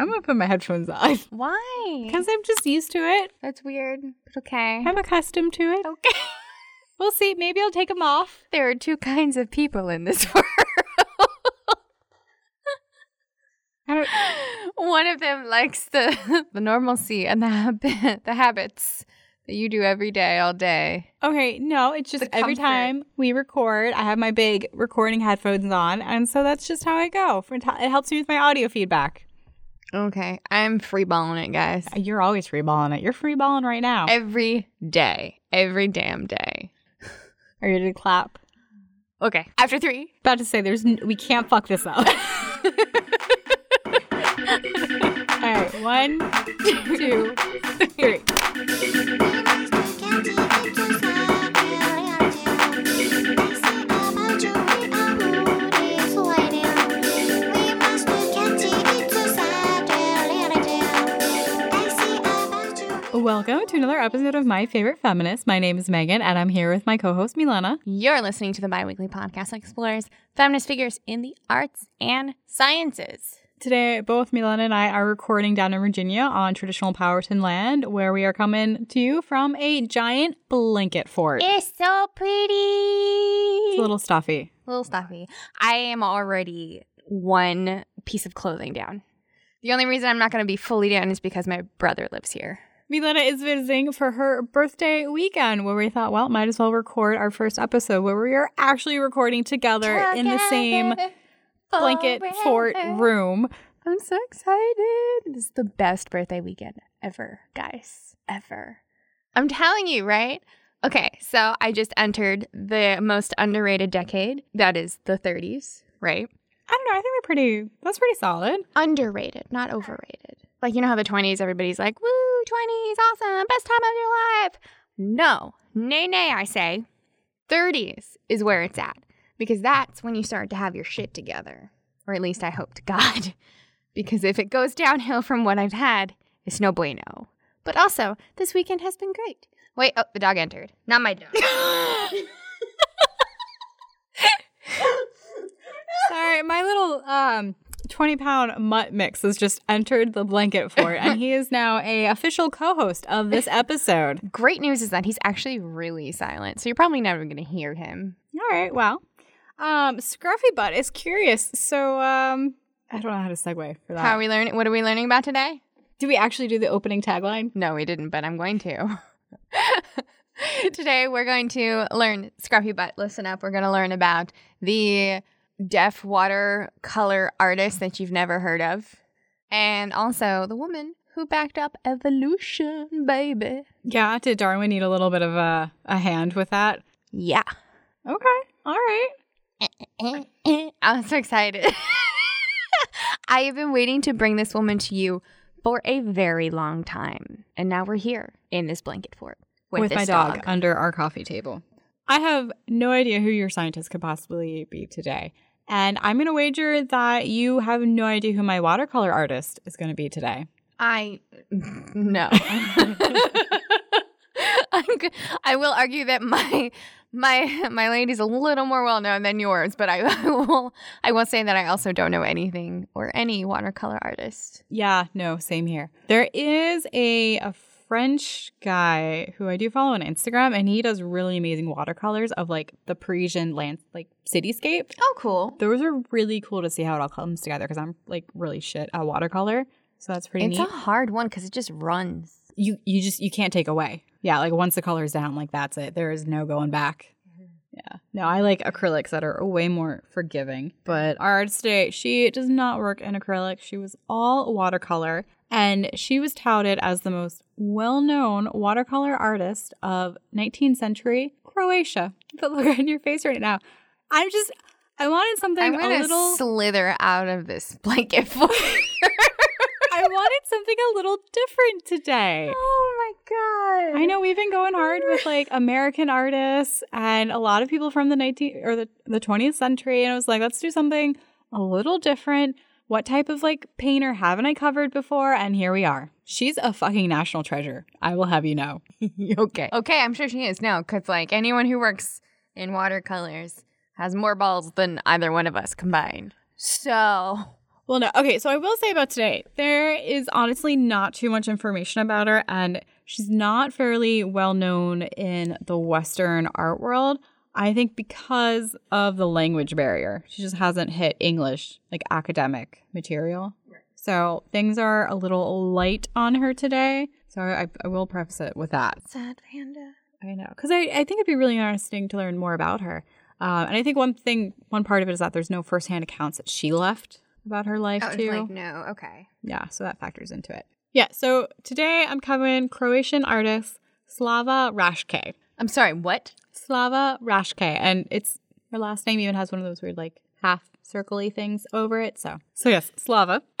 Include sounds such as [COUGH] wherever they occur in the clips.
I'm gonna put my headphones on [LAUGHS] Why? because I'm just used to it. That's weird, but okay. I'm accustomed to it. Okay. [LAUGHS] We'll see. Maybe I'll take them off. There are two kinds of people in this [LAUGHS] world. I don't. One of them likes the the normalcy and the habit, the habits that you do every day, all day. Okay, no, it's just The every comfort. time we record, I have my big recording headphones on, and so that's just how I go. For It helps me with my audio feedback. Okay, I'm free balling it, guys. Uh, you're always free balling it. You're free balling right now. Every day, every damn day. Are you ready to clap? Okay, after three. About to say, there's n- we can't fuck this up. [LAUGHS] All right, one, two, three. Welcome to another episode of My Favorite Feminist. My name is Megan, and I'm here with my co-host Milana. You're listening to the biweekly podcast that explores feminist figures in the arts and sciences. Today, both Milana and I are recording down in Virginia on traditional Powhatan land, where we are coming to you from a giant blanket fort. It's so pretty. It's a little stuffy. A little stuffy. I am already one piece of clothing down. The only reason I'm not going to be fully down is because my brother lives here. Milena is visiting for her birthday weekend, where we thought, well, might as well record our first episode where we are actually recording together in the same blanket fort room. I'm so excited. This is the best birthday weekend ever, guys. Ever. I'm telling you, right? Okay, so I just entered the most underrated decade. That is the 30s, right? I don't know. I think we're pretty. That's pretty solid. Underrated, not overrated. Like, you know how the 20s, everybody's like, woo, 20s, awesome, best time of your life. No, nay, nay, I say. 30s is where it's at because that's when you start to have your shit together. Or at least I hope to God. [LAUGHS] Because if it goes downhill from what I've had, it's no bueno. But also, this weekend has been great. Wait, oh, the dog entered. Not my dog. [LAUGHS] [LAUGHS] Sorry, my little um. 20 pound mutt mix has just entered the blanket fort and he is now a official co-host of this [LAUGHS] episode great news is that he's actually really silent, so you're probably never going to hear him. all right well um scruffy butt is curious so um i don't know how to segue for that How are we learning? What are we learning about today? do we actually do the opening tagline No, we didn't, but I'm going to. [LAUGHS] Today, we're going to learn Scruffy Butt. Listen up. We're going to learn about the deaf watercolor artist that you've never heard of, and also the woman who backed up evolution, baby. yeah did darwin need a little bit of a, a hand with that Yeah. okay all right [LAUGHS] I'm so excited. [LAUGHS] I have been waiting to bring this woman to you for a very long time. And now we're here in this blanket fort with, with, this my dog, under our coffee table. I have no idea who your scientist could possibly be today. And I'm going to wager that you have no idea who my watercolor artist is going to be today. I no. [LAUGHS] G- I will argue that my my my lady's a little more well known than yours, but I, [LAUGHS] I will I will say that I also don't know anything or any watercolor artist. Yeah, no, same here. There is a, a French guy who I do follow on Instagram, and he does really amazing watercolors of like the Parisian land, like cityscape. Oh, cool! Those are really cool to see how it all comes together because I'm like really shit at watercolor. So that's pretty It's neat. a hard one because it just runs. you you just you can't take away. Yeah, like once the color's down, like that's it. There is no going back. Yeah. No, I like acrylics that are way more forgiving. But our artist today, she does not work in acrylic. She was all watercolor. And she was touted as the most well known watercolor artist of 19th century Croatia. The look on your face right now. I'm just, I wanted something I'm a little. slither out of this blanket fort. [LAUGHS] I wanted something a little different today. oh my god! I know we've been going hard with like American artists and a lot of people from the 19th or the, the 20th century. And I was like, let's do something a little different. What type of like painter haven't I covered before? And here we are. She's a fucking national treasure. I will have you know. [LAUGHS] okay. Okay, I'm sure she is. now because like anyone who works in watercolors has more balls than either one of us combined. So Well, no. Okay, so I will say about today, there is honestly not too much information about her, and she's not fairly well known in the Western art world. I think because of the language barrier, she just hasn't hit English, like academic material. So things are a little light on her today. So I, I will preface it with that. Sad panda. I know, because I, I think it'd be really interesting to learn more about her. Um, and I think one thing, one part of it is that there's no firsthand accounts that she left about her life Oh, too. like no. Okay. Yeah, so that factors into it. Yeah, so today I'm covering Croatian artist Slava Raškaj. I'm sorry. What? Slava Raškaj, and it's her last name even has one of those weird like half circly things over it. So, so yes, Slava. [LAUGHS] [LAUGHS]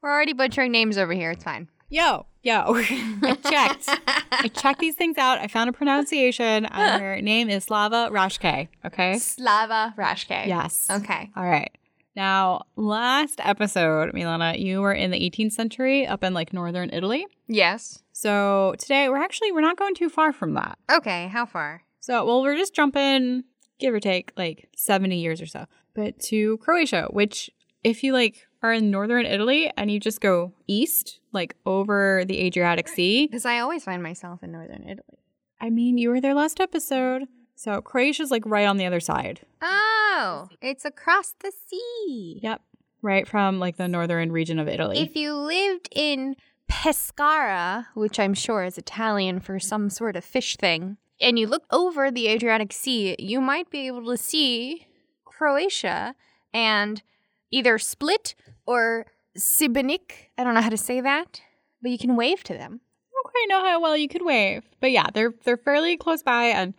We're already butchering names over here. It's fine. Yo, yo, [LAUGHS] I checked. I checked these things out. I found a pronunciation, her name is Slava Raškaj. Okay. Slava Raškaj. Yes. Okay. All right. Now, last episode, Milana, you were in the 18th century up in like northern Italy. Yes. So today we're actually we're not going too far from that. Okay. How far? So well, we're just jumping, give or take, like 70 years or so, but to Croatia, which if you like are in northern Italy and you just go east, like over the Adriatic Sea, Because I always find myself in northern Italy. I mean, you were there last episode. So Croatia's like right on the other side. Oh, it's across the sea. Yep. Right from like the northern region of Italy. If you lived in Pescara, which I'm sure is Italian for some sort of fish thing, and you look over the Adriatic Sea, you might be able to see Croatia and either Split or Sibenik. I don't know how to say that, but you can wave to them. I don't quite know how well you could wave, but yeah, they're they're fairly close by, and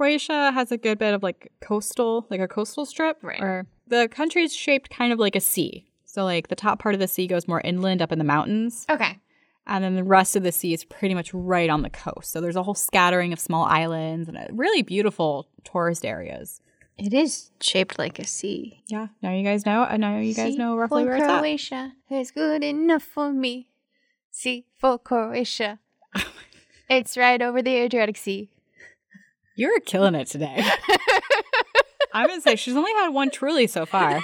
Croatia has a good bit of like coastal, like a coastal strip, Right. Or the country is shaped kind of like a sea. So like the top part of the sea goes more inland up in the mountains, Okay. and then the rest of the sea is pretty much right on the coast. So there's a whole scattering of small islands and uh, really beautiful tourist areas. It is shaped like a sea. Yeah, now you guys know. I know you guys C know roughly where it's at. Croatia is good enough for me. C for Croatia. [LAUGHS] it's right over the Adriatic Sea. You're killing it today. [LAUGHS] I'm gonna say she's only had one truly so far.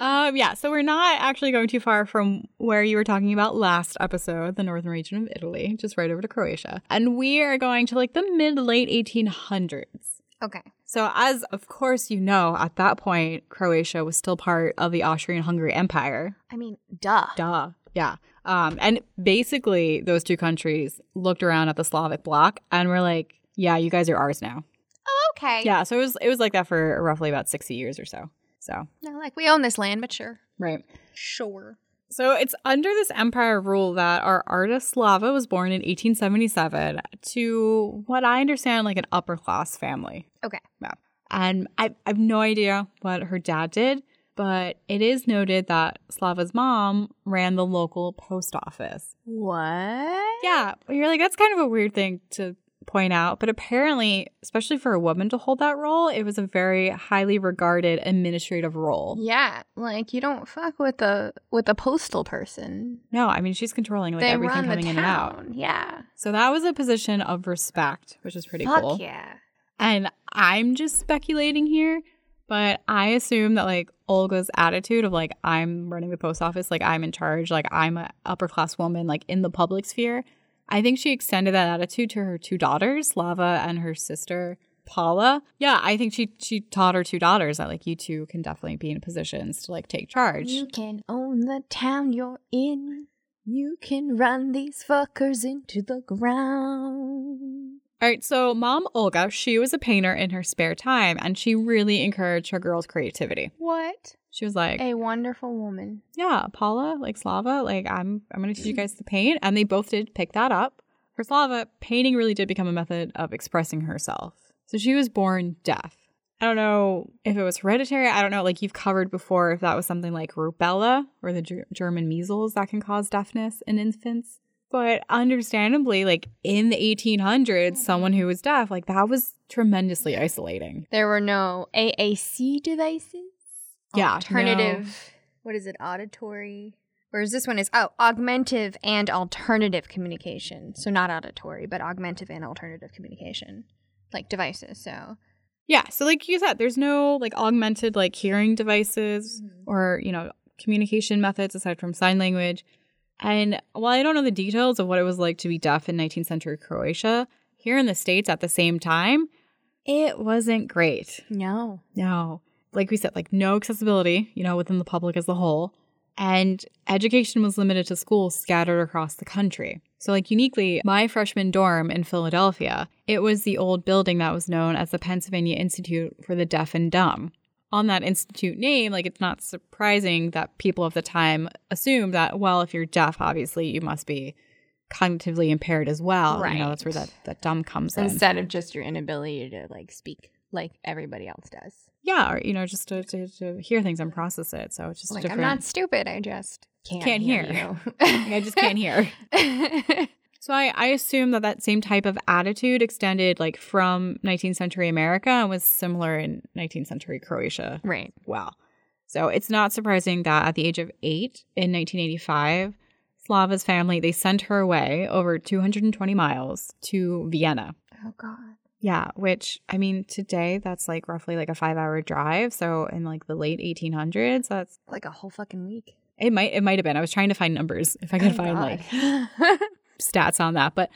um, yeah, so we're not actually going too far from where you were talking about last episode, the northern region of Italy, just right over to Croatia. And we are going to like the mid late 1800s. Okay. So, as of course you know, at that point, Croatia was still part of the Austrian Hungary Empire. I mean, duh. Duh. Yeah. Um, and basically, those two countries looked around at the Slavic bloc and were like, "Yeah, you guys are ours now." Oh, okay. Yeah. So it was it was like that for roughly about sixty years or so. So No, like we own this land, but sure. right. Sure. So it's under this empire rule that our artist Slava was born in 1877 to what I understand like an upper class family. Okay. Yeah. And I, I have no idea what her dad did, but it is noted that Slava's mom ran the local post office. What? Yeah, you're like, that's kind of a weird thing to point out, but apparently, especially for a woman to hold that role, it was a very highly regarded administrative role. Yeah, like you don't fuck with the with a postal person. No, I mean, she's controlling like they everything coming in and out. Yeah. So that was a position of respect, which is pretty Fuck cool. yeah. And I'm just speculating here, but I assume that like Olga's attitude of like I'm running the post office, like I'm in charge, like I'm an upper class woman, like in the public sphere. I think she extended that attitude to her two daughters, Lava and her sister Paula. Yeah, I think she she taught her two daughters that like you two can definitely be in positions to like take charge. You can own the town you're in. You can run these fuckers into the ground. All right, so mom Olga, she was a painter in her spare time and she really encouraged her girls' creativity. What? She was like, A wonderful woman. yeah, Paula, like Slava, like I'm I'm gonna teach you guys to paint. And they both did pick that up. For Slava, painting really did become a method of expressing herself. So she was born deaf. I don't know if it was hereditary. I don't know, like you've covered before, if that was something like rubella or the Ger- German measles that can cause deafness in infants. But understandably, like in the 1800s, someone who was deaf, like that was tremendously isolating. There were no AAC devices. Yeah, Alternative. What is it? Auditory. Whereas this one is oh, augmentive and alternative communication. So not auditory, but augmentive and alternative communication, like devices. So Yeah, so like you said, there's no like augmented like hearing devices mm-hmm. or, you know, communication methods aside from sign language. And while I don't know the details of what it was like to be deaf in 19th century Croatia, here in the States at the same time, it wasn't great. No. No. Like we said, like no accessibility, you know, within the public as a whole. And education was limited to schools scattered across the country. So, like uniquely, my freshman dorm in Philadelphia, it was the old building that was known as the Pennsylvania Institute for the Deaf and Dumb. On that institute name, like it's not surprising that people of the time assumed that, well, if you're deaf, obviously you must be cognitively impaired as well. You know, that's where that, that dumb comes in. Instead of just your inability to like speak like everybody else does. Yeah, or you know, just to, to, to hear things and process it. So it's just Like different. I'm not stupid. I just can't, Can't hear. you. [LAUGHS] I just can't hear. [LAUGHS] So I, I assume that that same type of attitude extended like from 19th century America and was similar in 19th century Croatia. right. Wow. So it's not surprising that at the age of eight in 1985, Slava's family they sent her away over 220 miles to Vienna. Oh God. Yeah, which I mean today that's like roughly like a five hour drive. So in like the late 1800s, that's Like a whole fucking week. it might it might have been. I was trying to find numbers if I could Oh, find like God. [LAUGHS] stats on that, but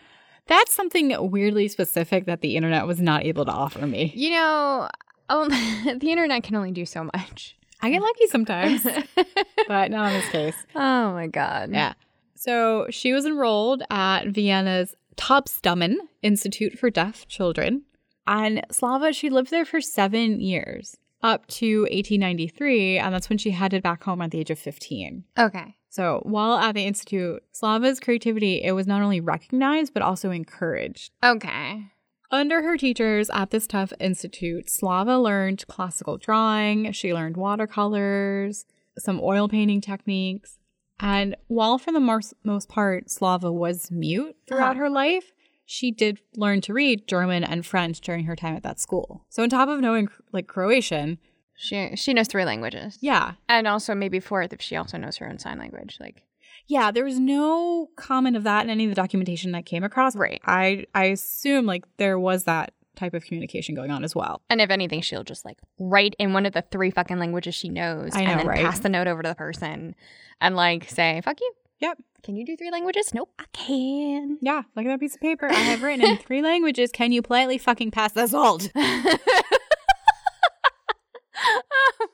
that's something weirdly specific that the internet was not able to offer me. you know, um, [LAUGHS] the internet can only do so much. I get lucky sometimes, [LAUGHS] but not in this case. oh my God. Yeah. So she was enrolled at Vienna's Taubstummen Institute for Deaf Children. And Slava, she lived there for seven years, up to 1893. And that's when she headed back home at the age of 15. Okay. So while at the Institute, Slava's creativity, it was not only recognized, but also encouraged. Okay. Under her teachers at this tough institute, Slava learned classical drawing, she learned watercolors, some oil painting techniques. And while for the most, most part Slava was mute throughout Uh-huh. her life, she did learn to read German and French during her time at that school. So on top of knowing like Croatian, She she knows three languages. yeah, And also maybe fourth if she also knows her own sign language. Like yeah, there was no comment of that in any of the documentation that came across. Right. I I assume like there was that type of communication going on as well. and if anything, she'll just like write in one of the three fucking languages she knows I know, and then right? pass the note over to the person and like say, Fuck you. Yep. Can you do three languages? Nope, I can. Yeah, look at that piece of paper. I have written in three [LAUGHS] languages. Can you politely fucking pass the salt? [LAUGHS]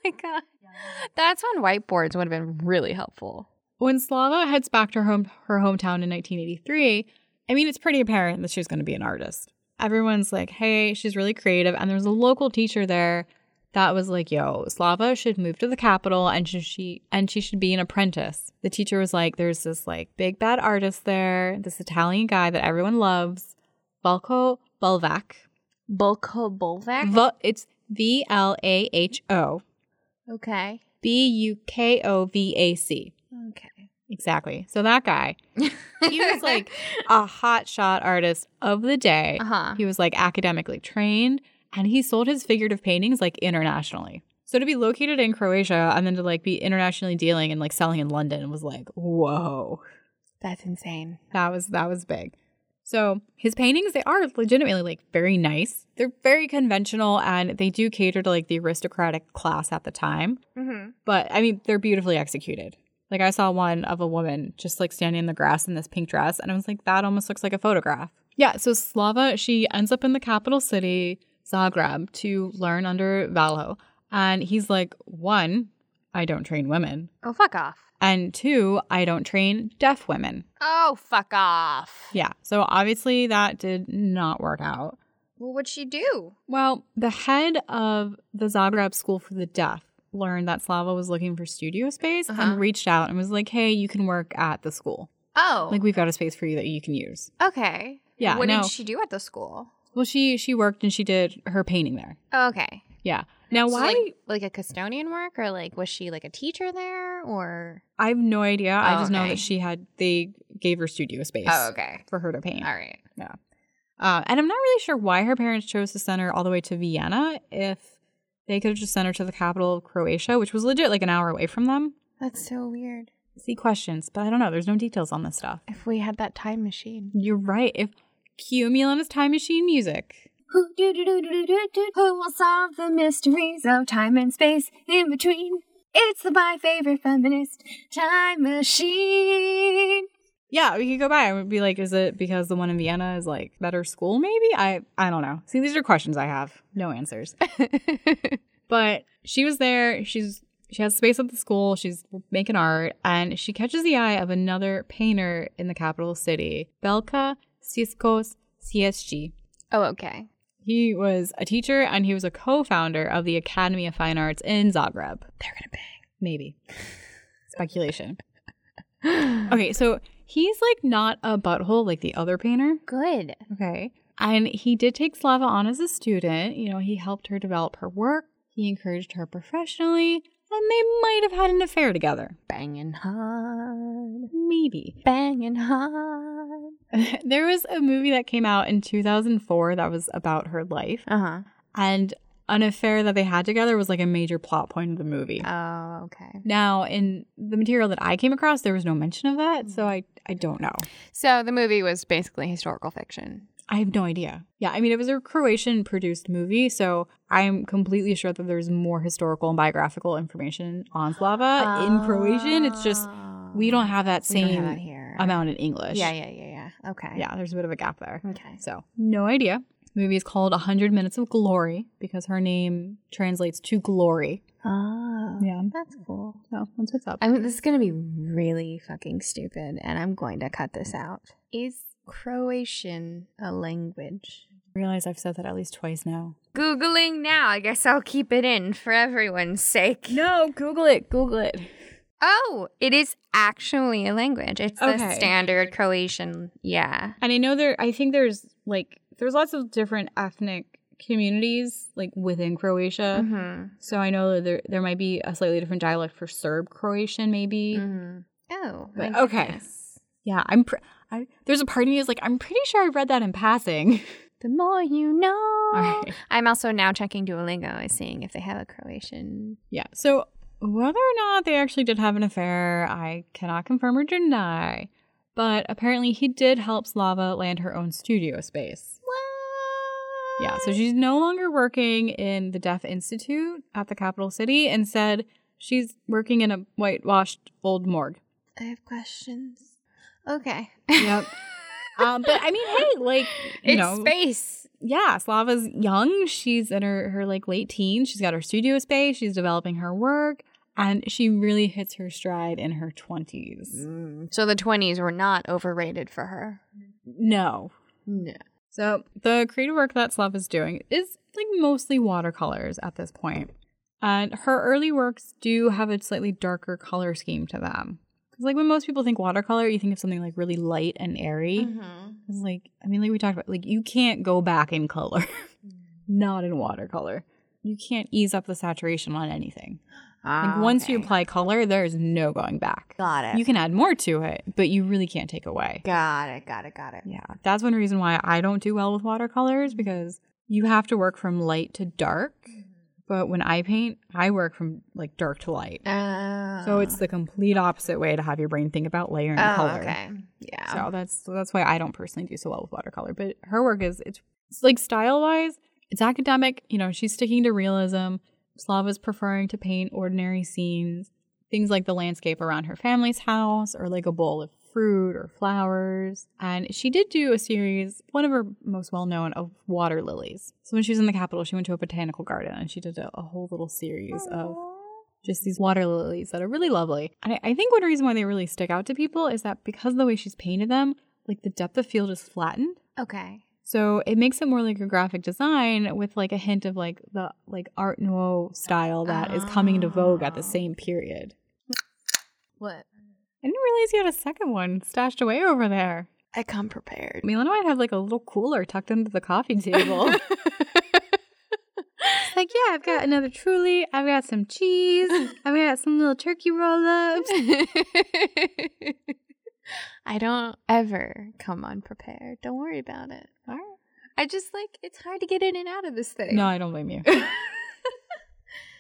my god. That's when whiteboards would have been really helpful. When Slava heads back to her home her hometown in 1983, I mean, it's pretty apparent that she's going to be an artist. Everyone's like, "Hey, she's really creative," and there's a local teacher there that was like, "Yo, Slava should move to the capital and should she and she should be an apprentice." The teacher was like, "There's this like big bad artist there, this Italian guy that everyone loves, Valko Bulvac. Bulko Bolvac? V- it's V L A H O okay. B U K O V A C. Okay. Exactly. So that guy, he was like [LAUGHS] a hot shot artist of the day. uh-huh. He was like academically trained and he sold his figurative paintings like internationally. So to be located in Croatia and then to like be internationally dealing and like selling in London was like, whoa. That's insane. That was that was big. So his paintings, they are legitimately like very nice. They're very conventional and they do cater to like the aristocratic class at the time. Mm-hmm. But I mean, they're beautifully executed. Like I saw one of a woman just like standing in the grass in this pink dress, and I was like, that almost looks like a photograph. Yeah, so Slava, she ends up in the capital city, Zagreb, to learn under Vlaho. And he's like, one, I don't train women. Oh, fuck off. And two, I don't train deaf women. Oh, fuck off. Yeah, so obviously that did not work out. Well, what'd she do? Well, the head of the Zagreb School for the Deaf learned that Slava was looking for studio space Uh-huh. and reached out and was like, hey, you can work at the school. Oh. Like, we've got a space for you that you can use. okay. Yeah, What no. did she do at the school? Well, she she worked and she did her painting there. Oh, okay. Yeah. Now, So, why? like, like a custodian work, or like was she like a teacher there, or? I have no idea. I Oh, just know that she had, they gave her studio space Oh, okay. for her to paint. All right. Yeah. Uh, and I'm not really sure why her parents chose to send her all the way to Vienna if they could have just sent her to the capital of Croatia, which was legit like an hour away from them. That's so weird. See questions, but I don't know. There's no details on this stuff. If we had that time machine. You're right. If cue Milena's time machine music. Who, do, do, do, do, do, do, who will solve the mysteries of time and space in between? It's the my favorite feminist time machine. Yeah, we could go by. I would be like, is it because the one in Vienna is like better school? Maybe I I don't know. See, these are questions I have, no answers. [LAUGHS] but she was there. She's she has space at the school. She's making art, and she catches the eye of another painter in the capital city, Bela Čikoš Sesija. oh, okay. He was a teacher and he was a co-founder of the Academy of Fine Arts in Zagreb. They're gonna bang. Maybe. Speculation. [GASPS] Okay, so he's like not a butthole like the other painter. Good. Okay. And he did take Slava on as a student. You know, he helped her develop her work, he encouraged her professionally, and they might have had an affair together. Banging hard. Maybe. Banging hard. [LAUGHS] there was a movie that came out in 2004 that was about her life, Uh huh. and an affair that they had together was like a major plot point of the movie. Oh, okay. Now, in the material that I came across, there was no mention of that, so I, I don't know. So the movie was basically historical fiction. I have no idea. Yeah, I mean, it was a Croatian produced movie, so I'm completely sure that there's more historical and biographical information on Slava in Croatian. It's just we don't have that ah, same have that amount in English. Yeah, yeah, yeah, yeah. Okay. Yeah, there's a bit of a gap there. Okay. So, no idea. movie is called 100 Minutes of Glory because her name translates to glory. Oh, Yeah. that's cool. So, that's what's up. I mean, this is gonna be really fucking stupid, and I'm going to cut this out. Is Croatian a language? I realize I've said that at least twice now. Googling now. I guess I'll keep it in for everyone's sake. No, Google it. Google it. Oh, it is actually a language. It's the standard Croatian. Yeah. And I know there, I think there's like, there's lots of different ethnic communities like within Croatia. Mm-hmm. So I know that there, there might be a slightly different dialect for Serb Croatian, maybe. Mm-hmm. Oh, But- okay. goodness. Yeah, I'm. Pr- I, there's a part of me is like, I'm pretty sure I read that in passing. [LAUGHS] The more you know. All right. I'm also now checking Duolingo and seeing if they have a Croatian. Yeah. So whether or not they actually did have an affair, I cannot confirm or deny. But apparently, he did help Slava land her own studio space. Yeah, so she's no longer working in the Deaf Institute at the capital city. Instead, she's working in a whitewashed old morgue. I have questions. Okay. Yep. um, but I mean, hey, like you it's know, space. yeah, Slava's young. She's in her her like late teens. She's got her studio space. She's developing her work, and she really hits her stride in her twenties. So the 20s were not overrated for her. No, No. So the creative work that Slav is doing is like mostly watercolors at this point. And her early works do have a slightly darker color scheme to them. Like when most people think watercolor, you think of something like really light and airy. Mm-hmm. It's like I mean, like we talked about, like you can't go back in color. [LAUGHS] Not in watercolor. You can't ease up the saturation on anything. Like once you apply color, there is no going back. Got it. You can add more to it, but you really can't take away. got it. Got it. Got it. Yeah, that's one reason why I don't do well with watercolors because you have to work from light to dark. But when I paint, I work from like dark to light. Oh. So it's the complete opposite way to have your brain think about layer and oh, color. okay. Yeah. So that's that's why I don't personally do so well with watercolor. But her work is it's, it's like style wise, it's academic. You know, she's sticking to realism. Slava's preferring to paint ordinary scenes, things like the landscape around her family's house, or like a bowl of fruit or flowers. And she did do a series, one of her most well known, of water lilies. So when she was in the capital, she went to a botanical garden and she did a, a whole little series of just these water lilies that are really lovely. And I, I think one reason why they really stick out to people is that because of the way she's painted them, like the depth of field is flattened. okay. So it makes it more like a graphic design with like a hint of like the like Art Nouveau style that is coming into vogue at the Oh. same period. What? I didn't realize you had a second one stashed away over there. I come prepared. Mila might have like a little cooler tucked under the coffee [LAUGHS] table. like, yeah, I've got another truly, I've got some cheese, [LAUGHS] I've got some little turkey roll ups. [LAUGHS] I don't ever come unprepared. Don't worry about it. All right. I just like it's hard to get in and out of this thing. No, I don't blame you.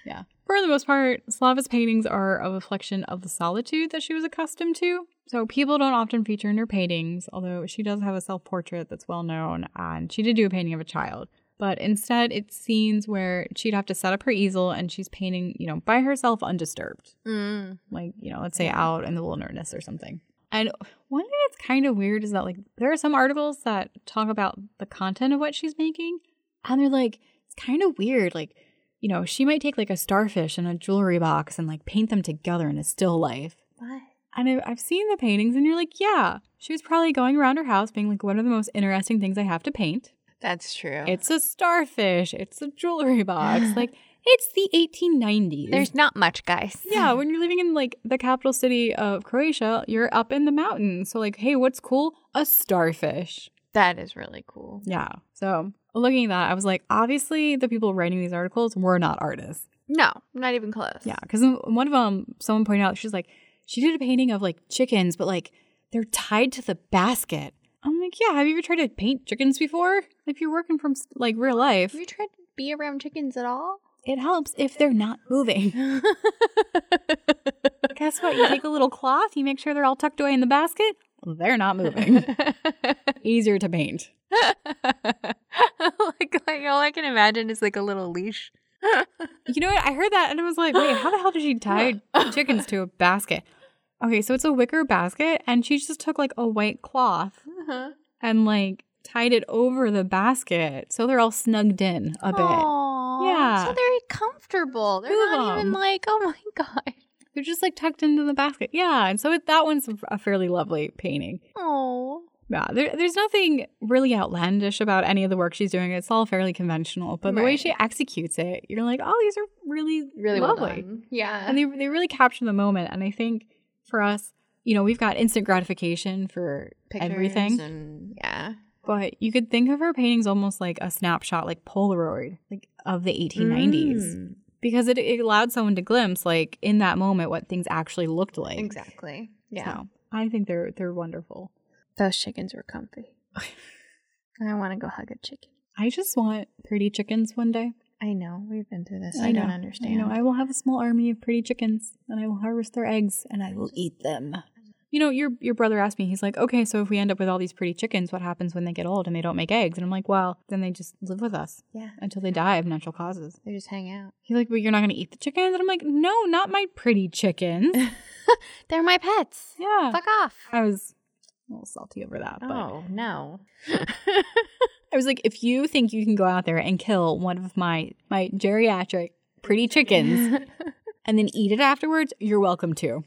Yeah. For the most part, Slava's paintings are a reflection of the solitude that she was accustomed to. So people don't often feature in her paintings, although she does have a self portrait that's well known, and she did do a painting of a child. But instead, it's scenes where she'd have to set up her easel and she's painting, you know, by herself undisturbed. Mm. Like, you know, let's say out in the wilderness or something. And one thing that's kind of weird is that, like, there are some articles that talk about the content of what she's making. And they're like, it's kind of weird. Like, you know, she might take like a starfish and a jewelry box and like paint them together in a still life. What? And I've seen the paintings, and you're like, yeah, she was probably going around her house being like, what are the most interesting things I have to paint? That's true. It's a starfish, it's a jewelry [GASPS] box. like, it's the 1890s. There's not much, guys. yeah, when you're living in like the capital city of Croatia, you're up in the mountains. So, like, hey, what's cool? A starfish. That is really cool. Yeah. So, looking at that, I was like, obviously, the people writing these articles were not artists. No, not even close. Yeah, because one of them, someone pointed out, she's like, she did a painting of like chickens, but like they're tied to the basket. I'm like, yeah. Have you ever tried to paint chickens before? If you're working from like real life, Have you tried to be around chickens at all? it helps if they're not moving. [LAUGHS] Guess what? You take a little cloth, you make sure they're all tucked away in the basket. They're not moving. [LAUGHS] Easier to paint. [LAUGHS] like, like all I can imagine is like a little leash. [LAUGHS] You know what? I heard that and I was like, wait, how the hell did she tie chickens to a basket? Okay, so it's a wicker basket, and she just took like a white cloth uh-huh. and like tied it over the basket so they're all snugged in a bit. Yeah. So they're comfortable. They're of not even like, oh my god. They're just like tucked into the basket. Yeah, and so it, that one's a fairly lovely painting. Oh. Yeah, there, there's nothing really outlandish about any of the work she's doing. It's all fairly conventional, but the way she executes it, you're like, oh, these are really, Really lovely. well. Yeah. and they they really capture the moment. And I think for us, you know, we've got instant gratification for everything, And, yeah. but you could think of her paintings almost like a snapshot, like Polaroid, like of the 1890s, Mm, because it, it allowed someone to glimpse, like in that moment, what things actually looked like. exactly. Yeah. So I think they're they're wonderful. Those chickens were comfy. [LAUGHS] I want to go hug a chicken. I just want pretty chickens one day. I know. We've been through this. I I, don't know, understand. You know, I will have a small army of pretty chickens, and I will harvest their eggs, and I will eat them. You know, your your brother asked me. He's like, "Okay, so if we end up with all these pretty chickens, what happens when they get old and they don't make eggs?" And I'm like, "Well, then they just live with us yeah. until they die of natural causes." They just hang out. He's like, "But you're not going to eat the chickens?" And I'm like, "No, not my pretty chickens." [LAUGHS] They're my pets. yeah, Fuck off. I was a little salty over that, but Oh, no. [LAUGHS] I was like, if you think you can go out there and kill one of my my geriatric pretty chickens [LAUGHS] and then eat it afterwards, you're welcome to.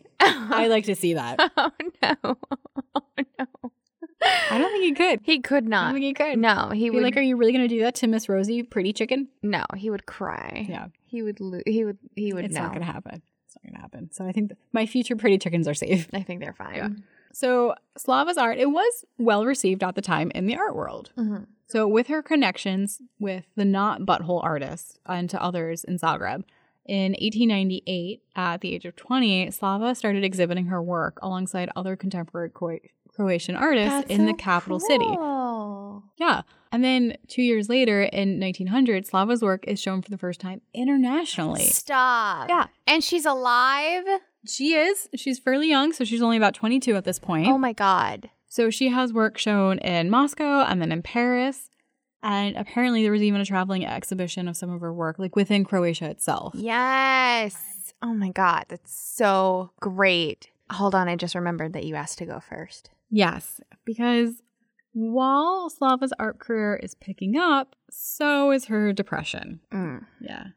I like to see that. [LAUGHS] Oh, no. [LAUGHS] Oh, no. I don't think he could. He could not. I don't think he could. No, he be would. like, are you really going to do that to Miss Rosie, pretty chicken? no, he would cry. Yeah, He would. Lo- he would. He would. it's know. not going to happen. It's not going to happen. So I think th- my future pretty chickens are safe. I think they're fine. Yeah. So Slava's art, it was well received at the time in the art world. Mhm. So with her connections with the not butthole artists and to others in Zagreb, in 1898, at the age of 20, Slava started exhibiting her work alongside other contemporary Cro- Croatian artists That's in the so capital city. cool. Yeah. And then two years later, in 1900, Slava's work is shown for the first time internationally. Stop. Yeah. And she's alive. She is. She's fairly young, so she's only about 22 at this point. Oh my god. So she has work shown in Moscow and then in Paris. And apparently there was even a traveling exhibition of some of her work, like within Croatia itself. Yes. Oh my god. That's so great. Hold on. I just remembered that you asked to go first. Yes, because while Slava's art career is picking up, so is her depression. Mm. Yeah.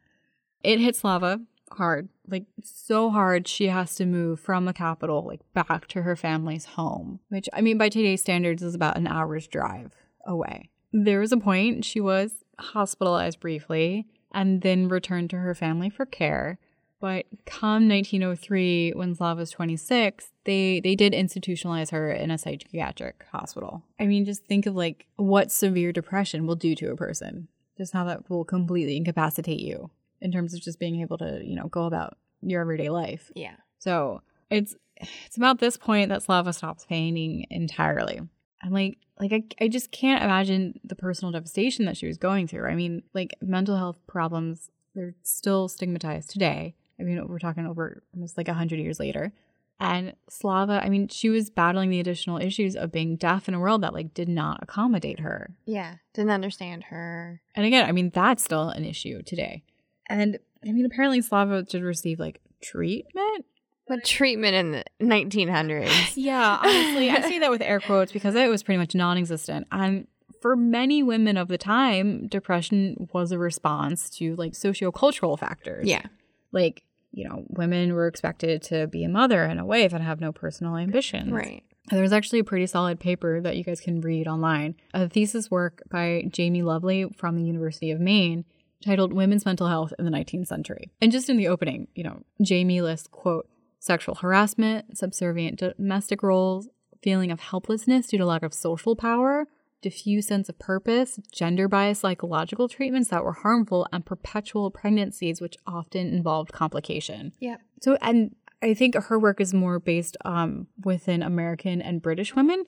It hit Slava hard, like so hard she has to move from the capital like back to her family's home, which I mean by today's standards is about an hour's drive away. There was a point she was hospitalized briefly and then returned to her family for care. But come 1903, when Slava was 26, they they did institutionalize her in a psychiatric hospital. I mean, just think of like what severe depression will do to a person. Just how that will completely incapacitate you in terms of just being able to, you know, go about your everyday life. Yeah. So it's it's about this point that Slava stops painting entirely. I'm like like I, I just can't imagine the personal devastation that she was going through. I mean, like mental health problems, they're still stigmatized today. I mean, we're talking over almost like a hundred years later. And Slava, I mean, she was battling the additional issues of being deaf in a world that like did not accommodate her. Yeah. Didn't understand her. And again, I mean, that's still an issue today. And I mean, apparently Slava did receive like treatment. But treatment in the 1900s. [LAUGHS] Yeah, honestly, I say that with air quotes because it was pretty much non existent. And for many women of the time, depression was a response to like sociocultural factors. yeah. Like, you know, women were expected to be a mother and a wife and have no personal ambitions. Right. And There's actually a pretty solid paper that you guys can read online, a thesis work by Jamie Lovely from the University of Maine titled Women's Mental Health in the 19th Century. And just in the opening, you know, Jamie lists, quote, sexual harassment, subservient domestic roles, feeling of helplessness due to lack of social power, diffuse sense of purpose, gender bias psychological treatments that were harmful, and perpetual pregnancies, which often involved complication. Yeah. So, and I think her work is more based um, within American and British women,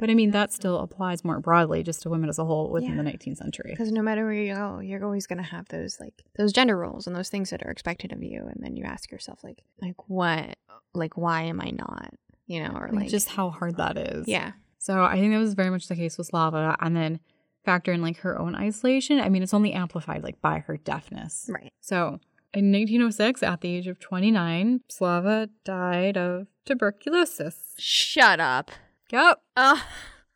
but I mean, that still applies more broadly just to women as a whole within Yeah. the 19th century. Because no matter where you go, you're always going to have those like those gender roles and those things that are expected of you, and then you ask yourself like, like what, like why am I not, you know, or Like, like just how hard that is. yeah, So I think that was very much the case with Slava. And then factor in like her own isolation. I mean, it's only amplified like by her deafness. right, So in 1906, at the age of 29, Slava died of tuberculosis. shut up. Yep. Oh,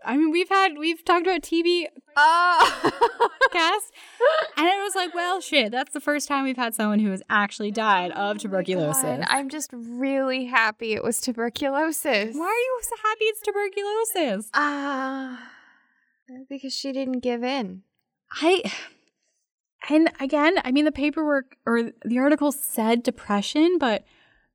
I mean, we've had, we've talked about TB oh. cast, and it was like, well, shit, that's the first time we've had someone who has actually died of tuberculosis. God, I'm just really happy it was tuberculosis. Why are you so happy it's tuberculosis? Ah, because she didn't give in. I and again, I mean the paperwork or the article said depression, but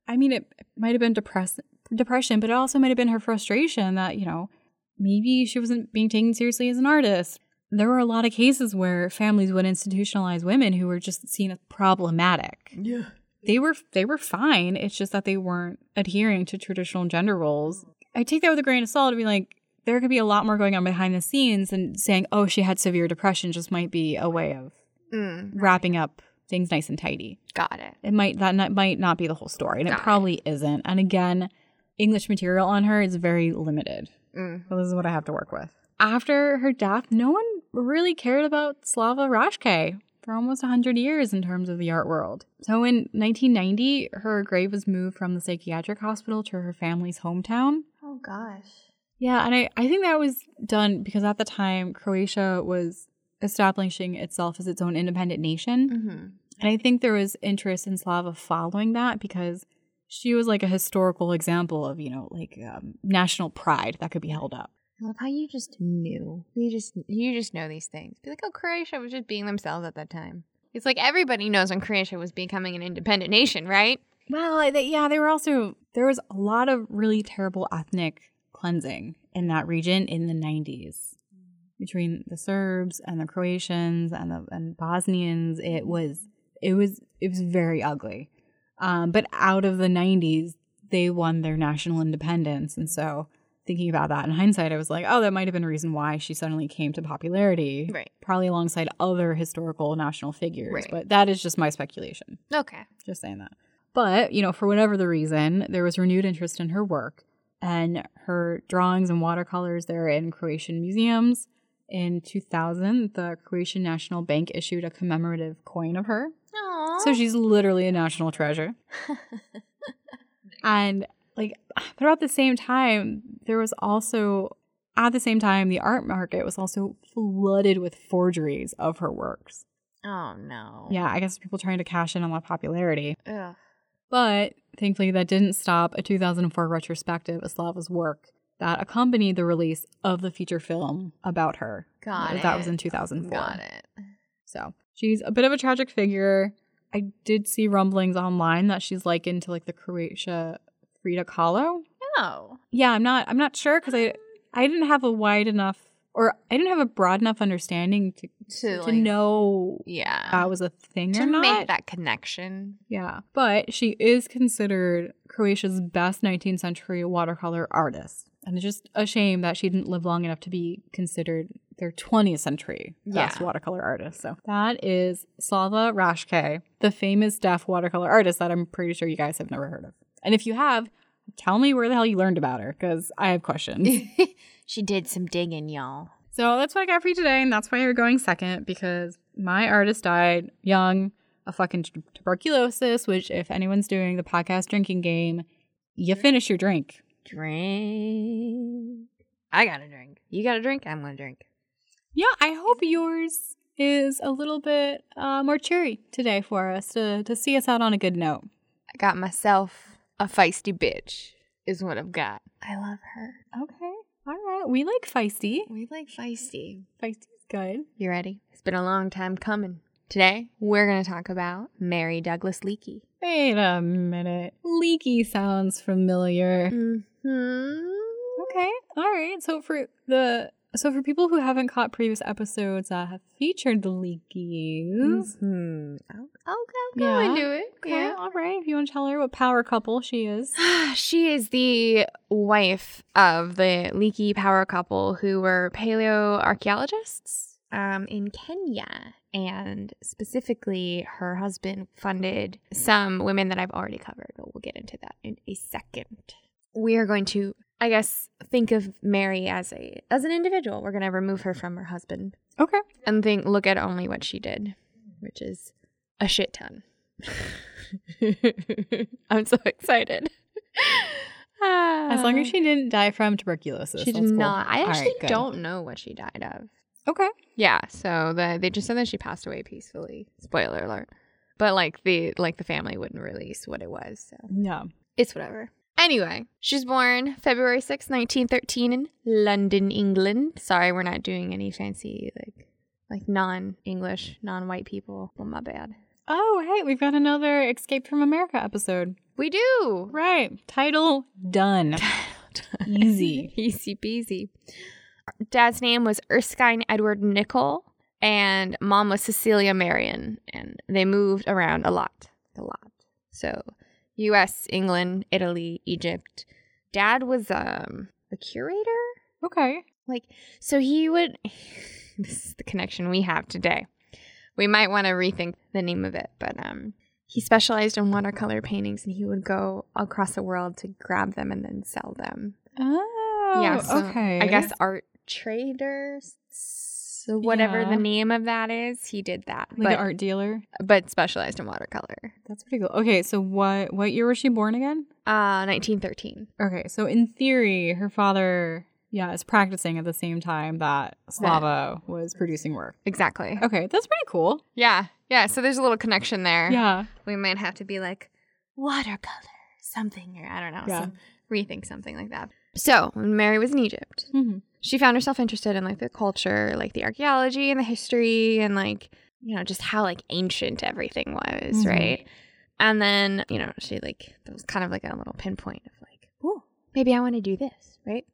I mean it might have been depress depression, but it also might have been her frustration that, you know, maybe she wasn't being taken seriously as an artist. There were a lot of cases where families would institutionalize women who were just seen as problematic. Yeah. They were they were fine. It's just that they weren't adhering to traditional gender roles. I take that with a grain of salt to be like, there could be a lot more going on behind the scenes and saying, oh, she had severe depression just might be a way of Mm, wrapping up things nice and tidy. got it. It might that not, might not be the whole story, and it Got it. probably isn't. And again, English material on her is very limited. Mm. So this is what I have to work with. After her death, no one really cared about Slava Raškaj for almost 100 years in terms of the art world. So in 1990, her grave was moved from the psychiatric hospital to her family's hometown. Oh gosh. Yeah, and I, I think that was done because at the time, Croatia was establishing itself as its own independent nation. Mm-hmm. And I think there was interest in Slava following that because she was like a historical example of, you know, like um, national pride that could be held up. I love how you just knew. You just you just know these things. Be like, oh, Croatia was just being themselves at that time. It's like everybody knows when Croatia was becoming an independent nation, right? Well, they, yeah, they were also, there was a lot of really terrible ethnic cleansing in that region in the 90s between the Serbs and the Croatians and the and Bosnians. It was, it was, it was very ugly. Um, but out of the 90s, they won their national independence. And so thinking about that in hindsight, I was like, oh, that might have been a reason why she suddenly came to popularity. Right. Probably alongside other historical national figures. Right. But that is just my speculation. Okay. Just saying that. But, you know, for whatever the reason, there was renewed interest in her work and her drawings and watercolors. They're in Croatian museums. In 2000, the Croatian National Bank issued a commemorative coin of her. Aww. So she's literally a national treasure. [LAUGHS] and like but at the same time, there was also at the same time the art market was also flooded with forgeries of her works. oh no. Yeah, I guess people trying to cash in on that popularity. Ugh. But thankfully, that didn't stop a 2004 retrospective of Slava's work that accompanied the release of the feature film about her. Got That it. was in 2004. Got it. So she's a bit of a tragic figure. I did see rumblings online that she's likened to like the Croatia Frida Kahlo. No. Yeah, I'm not. I'm not sure because I I didn't have a wide enough or I didn't have a broad enough understanding to To, to like, know Yeah. that was a thing to or not. make that connection. Yeah. But she is considered Croatia's best 19th century watercolor artist. And it's just a shame that she didn't live long enough to be considered their 20th century best Yeah. watercolor artist. So that is Slava Raškaj, the famous deaf watercolor artist that I'm pretty sure you guys have never heard of. And if you have, tell me where the hell you learned about her because I have questions. [LAUGHS] she did some digging, y'all. so that's what I got for you today, and that's why you're going second because my artist died young of fucking t- tuberculosis. Which, if anyone's doing the podcast drinking game, you finish your drink. Drink. I got a drink. You got a drink? I'm gonna drink. Yeah, I hope yours is a little bit uh, more cheery today for us to to see us out on a good note. I got myself a feisty bitch. Is what I've got. I love her. Okay, all right. We like feisty. We like feisty. Feisty's good. You ready? It's been a long time coming. Today, we're going to talk about Mary Douglas Leakey. Wait a minute. Leakey sounds familiar. Mm-hmm. Okay. All right. So for the so for people who haven't caught previous episodes that have featured the Leakeys. hmm I'll, I'll go, go Yeah. into it. Okay, all right. If you want to tell her what power couple she is. [SIGHS] she is the wife of the Leakey power couple who were paleoarchaeologists um, in Kenya. And specifically, her husband funded some women that I've already covered, but we'll get into that in a second. We are going to, I guess, think of Mary as a as an individual. We're going to remove her from her husband Okay. and think look at only what she did, which is a shit ton. [LAUGHS] I'm so excited. As long as ah. she didn't die from tuberculosis. she did cool. not. I actually right, don't know what she died of. Okay. Yeah, so the they just said that she passed away peacefully. Spoiler alert. But like the like the family wouldn't release what it was, so Yeah. it's whatever. Anyway, she's born February sixth, 1913 in London, England. Sorry, we're not doing any fancy like like non-English, non-white people. Well, my bad. Oh, hey, we've got another Escape from America episode. We do. Right. Title done. [LAUGHS] Easy. [LAUGHS] Easy peasy. Dad's name was Erskine Edward Nicol, and mom was Cecilia Marion, and they moved around a lot, a lot. So, U.S., England, Italy, Egypt. Dad was um a curator, Okay. like so he would. [LAUGHS] this is the connection we have today. We might want to rethink the name of it, but um, he specialized in watercolor paintings, and he would go across the world to grab them and then sell them. Oh, yeah, so okay. I guess art traders, so whatever Yeah. the name of that is, he did that, like but an art dealer. but specialized in watercolor. That's pretty cool. Okay, so what what year was she born again? Uh, 1913. Okay, so in theory, her father, yeah, is practicing at the same time that Slava was producing work. Exactly. Okay, that's pretty cool. Yeah, yeah. So there's a little connection there. Yeah. we might have to be like watercolor something, or I don't know, Yeah. some, rethink something like that. So when Mary was in Egypt, hmm she found herself interested in like the culture, like the archaeology and the history, and like you know just how like ancient everything was, Mhm. right? And then you know she like that was kind of like a little pinpoint of like, oh, maybe I want to do this, right?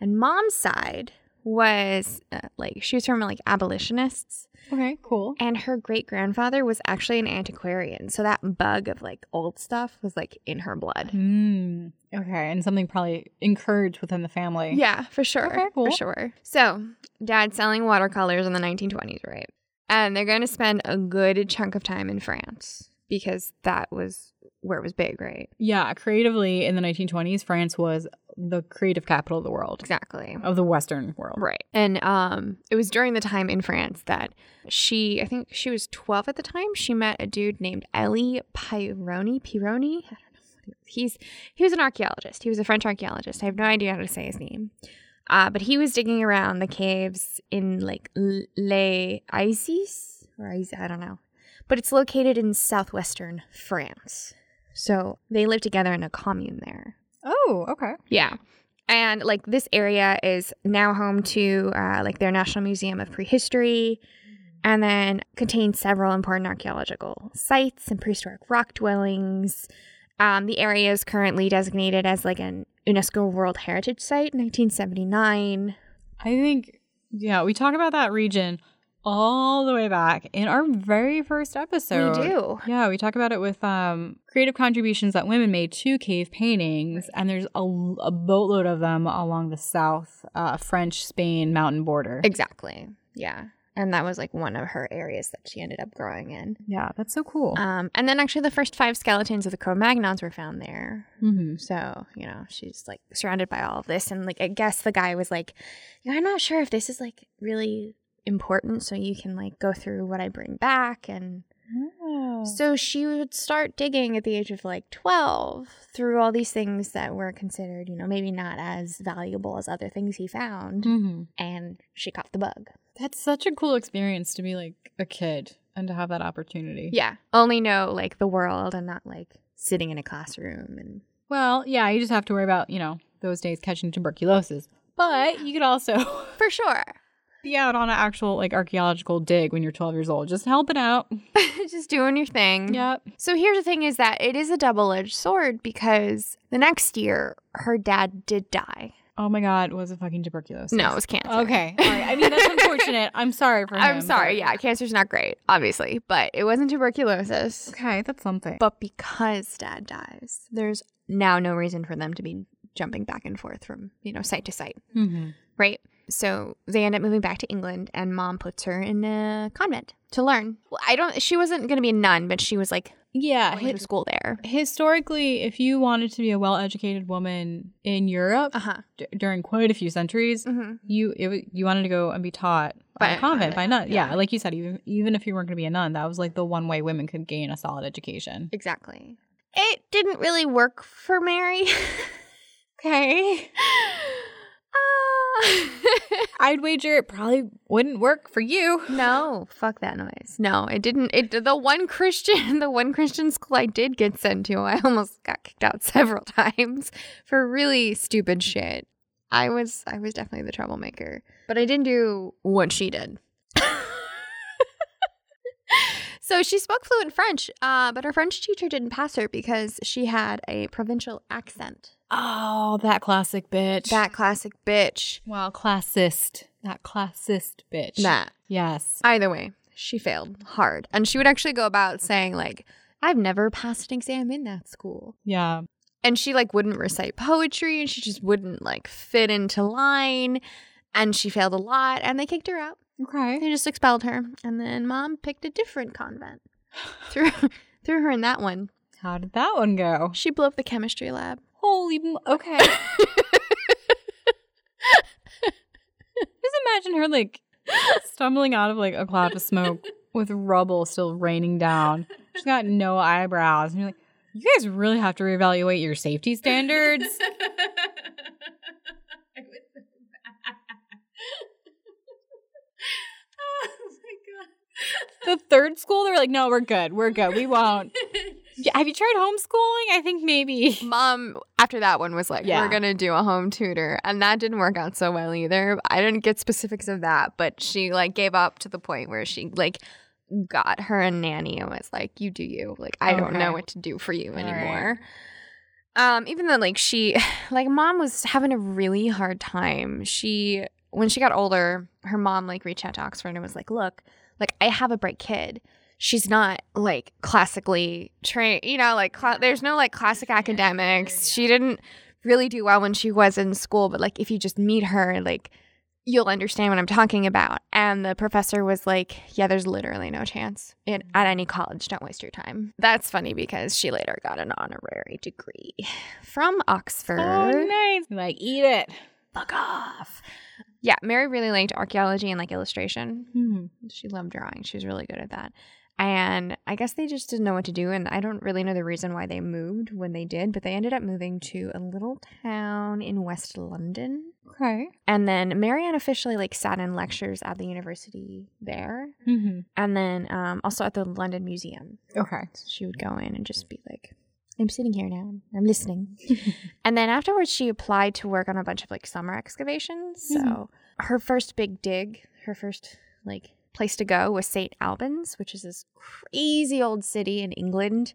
And mom's side was uh, like she was from like abolitionists, Okay, cool. and her great grandfather was actually an antiquarian, so that bug of like old stuff was like in her blood. Hmm. Okay, and something probably encouraged within the family. Yeah, for sure. Okay, cool. For sure. So, dad's selling watercolors in the 1920s, right? And they're going to spend a good chunk of time in France because that was where it was big, right? Yeah, creatively in the 1920s, France was the creative capital of the world, Exactly. of the Western world. Right. And um it was during the time in France that she I think she was 12 at the time, she met a dude named Elie Peyrony, Peyrony. I don't know he was. He's he was an archaeologist. He was a French archaeologist. I have no idea how to say his name. Uh, but he was digging around the caves in like Les Eyzies or Is- I don't know. But it's located in southwestern France. So they live together in a commune there. Oh, okay. Yeah. And like this area is now home to uh, like their National Museum of Prehistory and then contains several important archaeological sites and prehistoric rock dwellings. Um, the area is currently designated as like an UNESCO World Heritage Site, 1979. I think, yeah, we talk about that region all the way back in our very first episode. we do. Yeah, we talk about it with um, creative contributions that women made to cave paintings, and there's a, a boatload of them along the South uh, French Spain mountain border. Exactly. Yeah. And that was like one of her areas that she ended up growing in. Yeah, that's so cool. Um, and then actually the first five skeletons of the Cro-Magnons were found there. mm-hmm. So, you know, she's like surrounded by all of this. And like, I guess the guy was like, yeah, I'm not sure if this is like really important. So you can like go through what I bring back. And Oh. so she would start digging at the age of like 12 through all these things that were considered, you know, maybe not as valuable as other things he found. Mm-hmm. And she caught the bug. That's such a cool experience to be like a kid and to have that opportunity. Yeah. Only know like the world and not like sitting in a classroom and Well, yeah, you just have to worry about, you know, those days catching tuberculosis. But you could also for sure. Be out on an actual like archaeological dig when you're 12 years old, just helping out. [LAUGHS] Just doing your thing. Yep. So here's the thing is that it is a double-edged sword because the next year her dad did die. Oh my God, was it fucking tuberculosis? No, it was cancer. Okay. All right. I mean, that's [LAUGHS] unfortunate. I'm sorry for him. I'm sorry. but- Yeah, cancer's not great, obviously, but it wasn't tuberculosis. Okay, that's something. But because dad dies, there's now no reason for them to be jumping back and forth from, you know, site to site, mm-hmm. right? So they end up moving back to England and mom puts her in a convent to learn. Well, I don't she wasn't going to be a nun, but she was like Yeah. going to school there. historically, if you wanted to be a well-educated woman in Europe Uh-huh. d- during quite a few centuries, Mhm. you it, you wanted to go and be taught By by a convent, by nun. Yeah. yeah. like you said, even even if you weren't going to be a nun, that was like the one way women could gain a solid education. Exactly. It didn't really work for Mary. [LAUGHS] Okay, Ah. [LAUGHS] [LAUGHS] I'd wager it probably wouldn't work for you. no, fuck that noise. No, it didn't. It the one Christian, [LAUGHS] the one Christian school I did get sent to, I almost got kicked out [LAUGHS] several times for really stupid shit. I was I was definitely the troublemaker, but I didn't do what she did. so she spoke fluent French, uh, but her French teacher didn't pass her because she had a provincial accent. Oh, that classic bitch. That classic bitch. well, classist. That classist bitch. That. Yes. Either way, she failed hard. And she would actually go about saying, like, I've never passed an exam in that school. Yeah. And she, like, wouldn't recite poetry and she just wouldn't, like, fit into line. And she failed a lot and they kicked her out. Okay. They just expelled her. And then mom picked a different convent. threw, [LAUGHS] threw her in that one. How did that one go? She blew up the chemistry lab. Holy. m- Okay. [LAUGHS] Just imagine her like stumbling out of like a cloud of smoke [LAUGHS] with rubble still raining down. She's got no eyebrows. And you're like, you guys really have to reevaluate your safety standards. [LAUGHS] the third school, they're like, no, we're good. We're good. We won't. Yeah, have you tried homeschooling? I think maybe. [LAUGHS] Mom, after that one, was like, Yeah. we're going to do a home tutor. And that didn't work out so well either. I didn't get specifics of that, but she like gave up to the point where she like got her a nanny and was like, you do you. Like, I don't know what to do for you All right. anymore. Um, even though like she, [SIGHS] like mom was having a really hard time. She, when she got older, her mom like reached out to Oxford and was like, look, like I have a bright kid. She's not like classically trained, you know, like cla- there's no like classic academics. She didn't really do well when she was in school, but like if you just meet her, like you'll understand what I'm talking about. And the professor was like, Yeah, there's literally no chance in, at any college. Don't waste your time. That's funny because she later got an honorary degree from Oxford. Oh, nice. Like, eat it. Fuck off. Yeah, Mary really liked archaeology and like illustration. Hmm. She loved drawing. She was really good at that. And I guess they just didn't know what to do. And I don't really know the reason why they moved when they did, but they ended up moving to a little town in West London. Okay. And then Marianne officially like sat in lectures at the university there. Mm-hmm. And then um, also at the London Museum. Okay. So she would go in and just be like, I'm sitting here now. I'm listening. [LAUGHS] and then afterwards, she applied to work on a bunch of like summer excavations. So Mhm. her first big dig, her first like place to go was St. Albans, which is this crazy old city in England,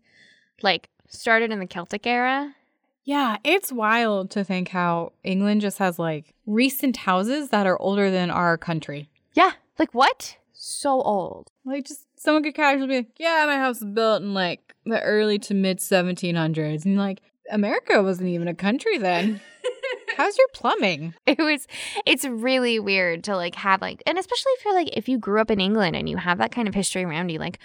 like started in the Celtic era. Yeah, it's wild to think how England just has like recent houses that are older than our country. Yeah. Like what? So old. Like, just someone could casually be like, yeah, my house was built in like the early to mid 1700s. And like, America wasn't even a country then. [LAUGHS] How's your plumbing? [LAUGHS] it was it's really weird to like have like and especially if you're like if you grew up in England and you have that kind of history around you like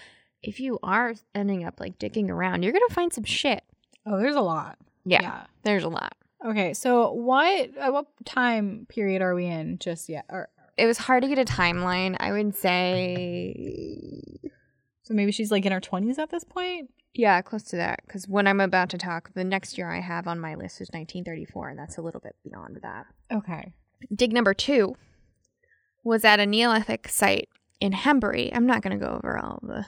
if you are ending up like digging around you're gonna find some shit Oh, there's a lot. yeah, there's a lot Okay, so what uh, what time period are we in just yet? Or it was hard to get a timeline i would say so maybe she's like in her 20s at this point? Yeah close to that because when i'm about to talk the next year i have on my list is 1934 and that's a little bit beyond that Okay. dig number two was at a neolithic site in hembury i'm not going to go over all the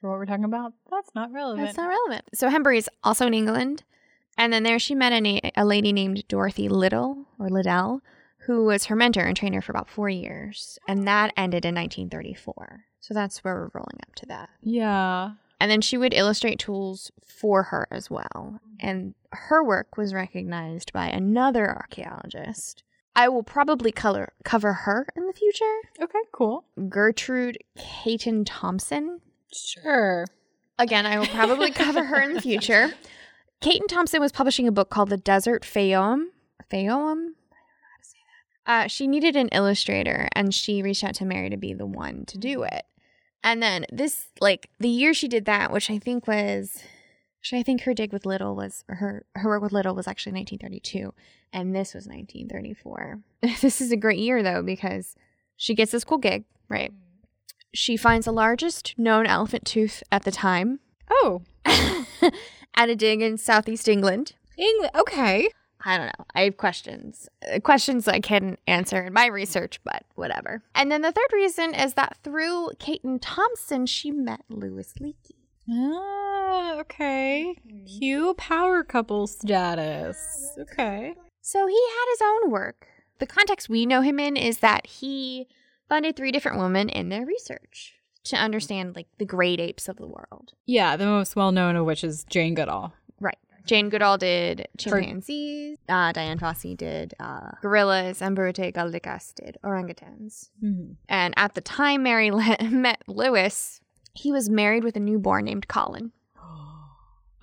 For what we're talking about? That's not relevant. That's not relevant. So Hembury is also in England. And then there she met a, na- a lady named Dorothy Little or Liddell, who was her mentor and trainer for about four years. And that ended in 1934. So that's where we're rolling up to that. yeah. And then she would illustrate tools for her as well. And her work was recognized by another archaeologist. I will probably color, cover her in the future. Okay, cool. Gertrude Caton Thompson. Sure. Again, I will probably [LAUGHS] cover her in the future. Caton Thompson was publishing a book called The Desert Fayoum. Fayoum? Uh, she needed an illustrator and she reached out to Mary to be the one to do it. And then this, like, the year she did that, which I think was, actually, I think her dig with Little was, or her, her work with Little was actually 1932. And this was 1934. [LAUGHS] this is a great year, though, because she gets this cool gig, right? She finds the largest known elephant tooth at the time Oh, [LAUGHS] at a dig in southeast England. England. Okay. I don't know. I have questions. Uh, Questions I can't answer in my research, but whatever. And then the third reason is that through Caton Thompson, she met Louis Leakey. Ah, okay. Cue power couple status. Okay. So he had his own work. The context we know him in is that he funded three different women in their research to understand like the great apes of the world. Yeah, the most well known of which is Jane Goodall. Jane Goodall did chimpanzees. Uh, Dian Fossey did uh, gorillas, and Galdikas did orangutans. Mm-hmm. And at the time Mary le- [LAUGHS] met Louis, he was married with a newborn named Colin. [GASPS]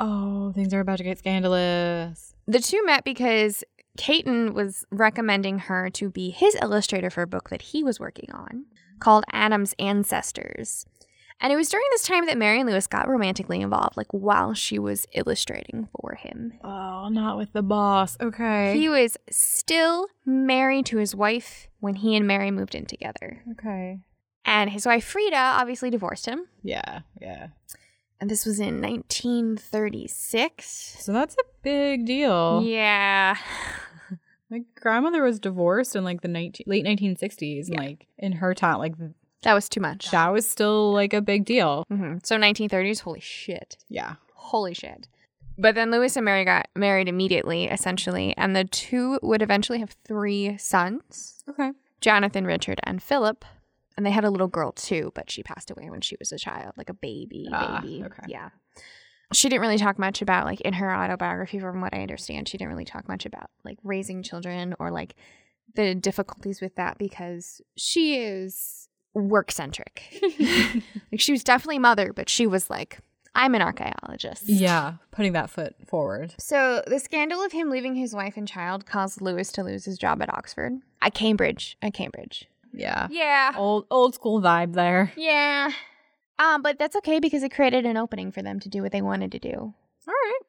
Oh, things are about to get scandalous. The two met because Caton was recommending her to be his illustrator for a book that he was working on called Adam's Ancestors. And it was during this time that Mary and Louis got romantically involved, like while she was illustrating for him. Oh, not with the boss. Okay. He was still married to his wife when he and Mary moved in together. okay. And his wife Frida obviously divorced him. Yeah, yeah. And this was in 1936. So that's a big deal. Yeah. My grandmother was divorced in like the 19, late 1960s. And like in her time, like That was too much. that was still like a big deal. hmm So 1930s, holy shit. Yeah. Holy shit. But then Louis and Mary got married immediately, essentially, and the two would eventually have three sons Okay. Jonathan, Richard, and Philip. And they had a little girl too, but she passed away when she was a child, like a baby, Ah, baby. okay. Yeah. She didn't really talk much about, like, in her autobiography, from what I understand, she didn't really talk much about, like, raising children or, like, the difficulties with that because she is work centric. [LAUGHS] [LAUGHS] like, she was definitely mother, but she was like, I'm an archaeologist. Yeah. Putting that foot forward. So the scandal of him leaving his wife and child caused Louis to lose his job at Oxford. At Cambridge. At Cambridge. Yeah. Yeah. Old old school vibe there. Yeah. Um, but that's okay because it created an opening for them to do what they wanted to do. All right.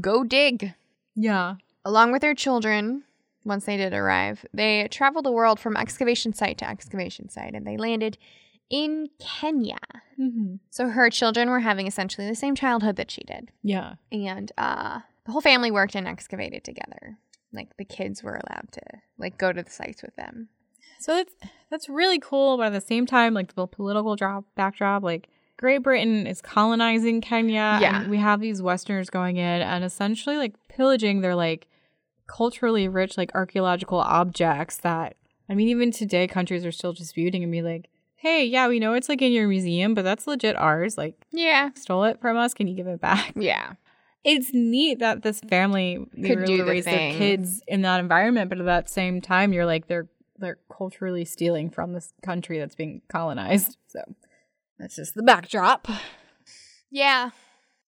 Go dig. Yeah. Along with their children, once they did arrive, they traveled the world from excavation site to excavation site and they landed in Kenya. Mm-hmm. So her children were having essentially the same childhood that she did. Yeah. and uh the whole family worked and excavated together like the kids were allowed to like go to the sites with them So that's that's really cool, but at the same time, like the political drop backdrop, like Great Britain is colonizing Kenya. Yeah. And we have these Westerners going in and essentially like pillaging their like culturally rich, like archaeological objects that I mean, even today countries are still disputing and be like, Hey, yeah, we know it's like in your museum, but that's legit ours. Like yeah stole it from us. Can you give it back? yeah It's neat that this family they Could were do able to the raise thing. their kids in that environment, but at that same time, you're like they're they're culturally stealing from this country that's being colonized. So that's just the backdrop. yeah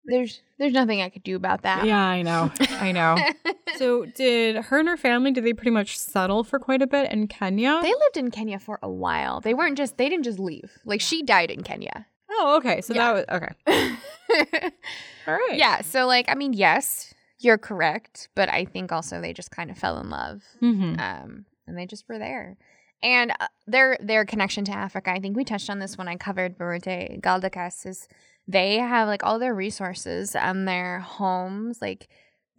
there's there's nothing I could do about that. Yeah, I know. [LAUGHS] I know. so, did her and her family did they pretty much settle for quite a bit in Kenya? They lived in Kenya for a while. They weren't just they didn't just leave. Like she died in Kenya. oh, okay. So Yeah. that was okay. [LAUGHS] All right. yeah, so like I mean, yes, you're correct, but I think also they just kind of fell in love. Mm-hmm. um, and they just were there. And uh, their their connection to Africa, I think we touched on this when I covered Biruté Galdikas, is they have like all their resources and their homes. Like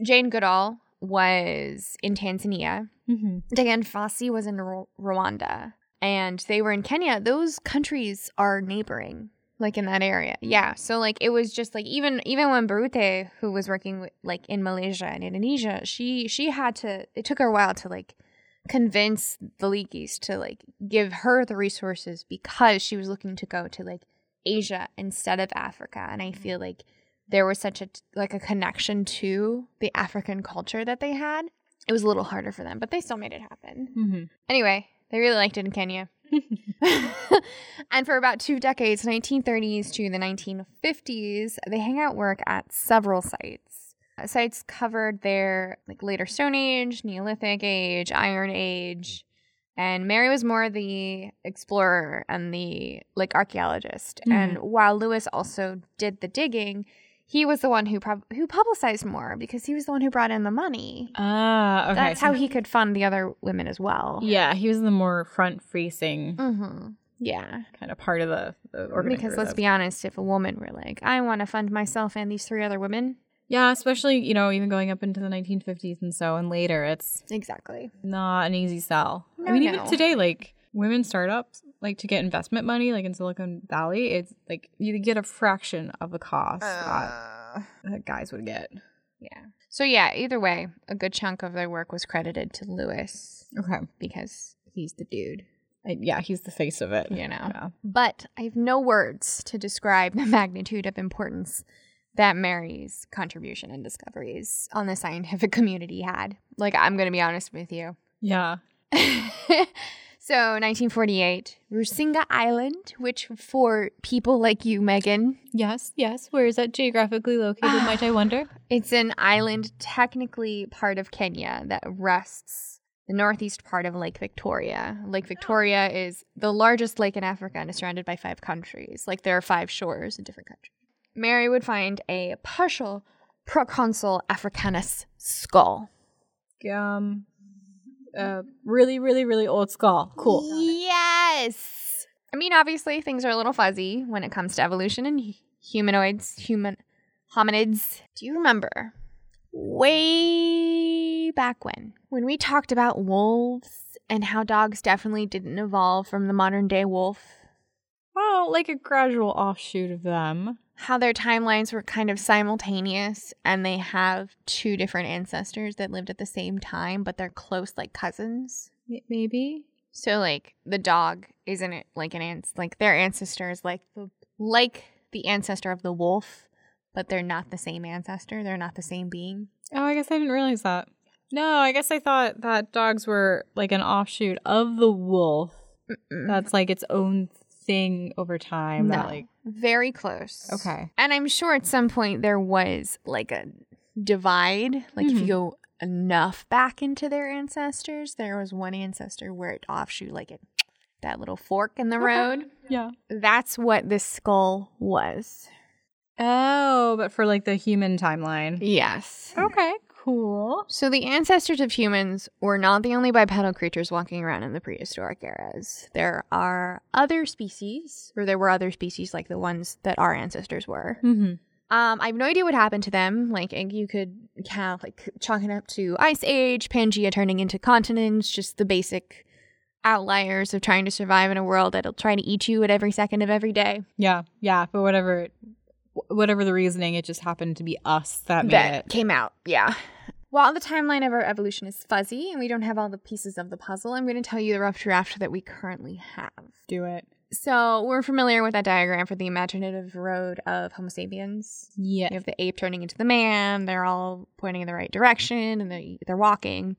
Jane Goodall was in Tanzania, Mm-hmm. Dian Fossey was in Ru- Rwanda, and they were in Kenya. Those countries are neighboring, like in that area. Yeah. So like it was just like even even when Biruté, who was working with, like in Malaysia and Indonesia, she she had to. It took her a while to like convince the Leakeys to like give her the resources because she was looking to go to like Asia instead of Africa, and I feel like there was such a like a connection to the African culture that they had. It was a little harder for them, but they still made it happen. Mm-hmm. Anyway, they really liked it in Kenya. [LAUGHS] [LAUGHS] and for about two decades, 1930s to the 1950s, they hang out work at several sites. Sites covered their like later Stone Age, Neolithic Age, Iron Age, and Mary was more the explorer and the like archaeologist. And while Louis also did the digging, he was the one who prob- who publicized more because he was the one who brought in the money. Ah, okay. That's so- how he could fund the other women as well. Yeah, he was the more front-facing Mm-hmm. Yeah. kind of part of the, the. Because let's of- be honest, if a woman were like, I want to fund myself and these three other women. Yeah, especially you know even going up into the 1950s and so and later, it's Exactly. not an easy sell. No, I mean, no. even today, like women startups, like to get investment money, like in Silicon Valley, it's like you get a fraction of the cost that, that guys would get. yeah. So, yeah, either way, a good chunk of their work was credited to Louis Okay. because he's the dude, I, yeah, he's the face of it. you know. Yeah. But I have no words to describe the [LAUGHS] magnitude of importance that Mary's contribution and discoveries on the scientific [LAUGHS] community had. Like, I'm going to be honest with you. Yeah. [LAUGHS] so 1948 rusinga island which for people like you megan Yes. Yes. Where is that geographically located? might I wonder? [SIGHS] it's an island technically part of kenya that rests the northeast part of lake victoria lake victoria is the largest lake in africa and is surrounded by five countries like there are five shores in different countries mary would find a partial proconsul africanus skull Um. Uh, really, really, really old skull. Cool. Yes. I mean, obviously, things are a little fuzzy when it comes to evolution and humanoids, human hominids. Do you remember way back when, when we talked about wolves and how dogs definitely didn't evolve from the modern day wolf? Well, like a gradual offshoot of them. How their timelines were kind of simultaneous and they have two different ancestors that lived at the same time, but they're close like cousins. Maybe. So like the dog isn't it like an ant like their ancestor is like the like the ancestor of the wolf, but they're not the same ancestor. They're not the same being. Oh, I guess I didn't realize that. No, I guess I thought that dogs were like an offshoot of the wolf. Mm-mm. That's like its own thing over time. no, That like very close. okay. And I'm sure at some point there was like a divide. Like if Mhm. you go enough back into their ancestors, there was one ancestor where it offshoot like it that little fork in the Okay. road. Yeah. That's what this skull was. Oh, but for like the human timeline. Yes. Okay. Cool. So the ancestors of humans were not the only bipedal creatures walking around in the prehistoric eras. There are other species, or there were other species like the ones that our ancestors were. Mm-hmm. Um, I have no idea what happened to them. Like you could count like chalk it up to ice age, Pangea turning into continents, just the basic outliers of trying to survive in a world that'll try to eat you at every second of every day. Yeah. Yeah. But whatever, whatever the reasoning, it just happened to be us that made that it. came out. Yeah. While the timeline of our evolution is fuzzy and we don't have all the pieces of the puzzle, I'm going to tell you the rough draft that we currently have. Do it. So we're familiar with that diagram for the imaginative road of Homo sapiens. Yeah. You have the ape turning into the man. They're all pointing in the right direction and they, they're walking.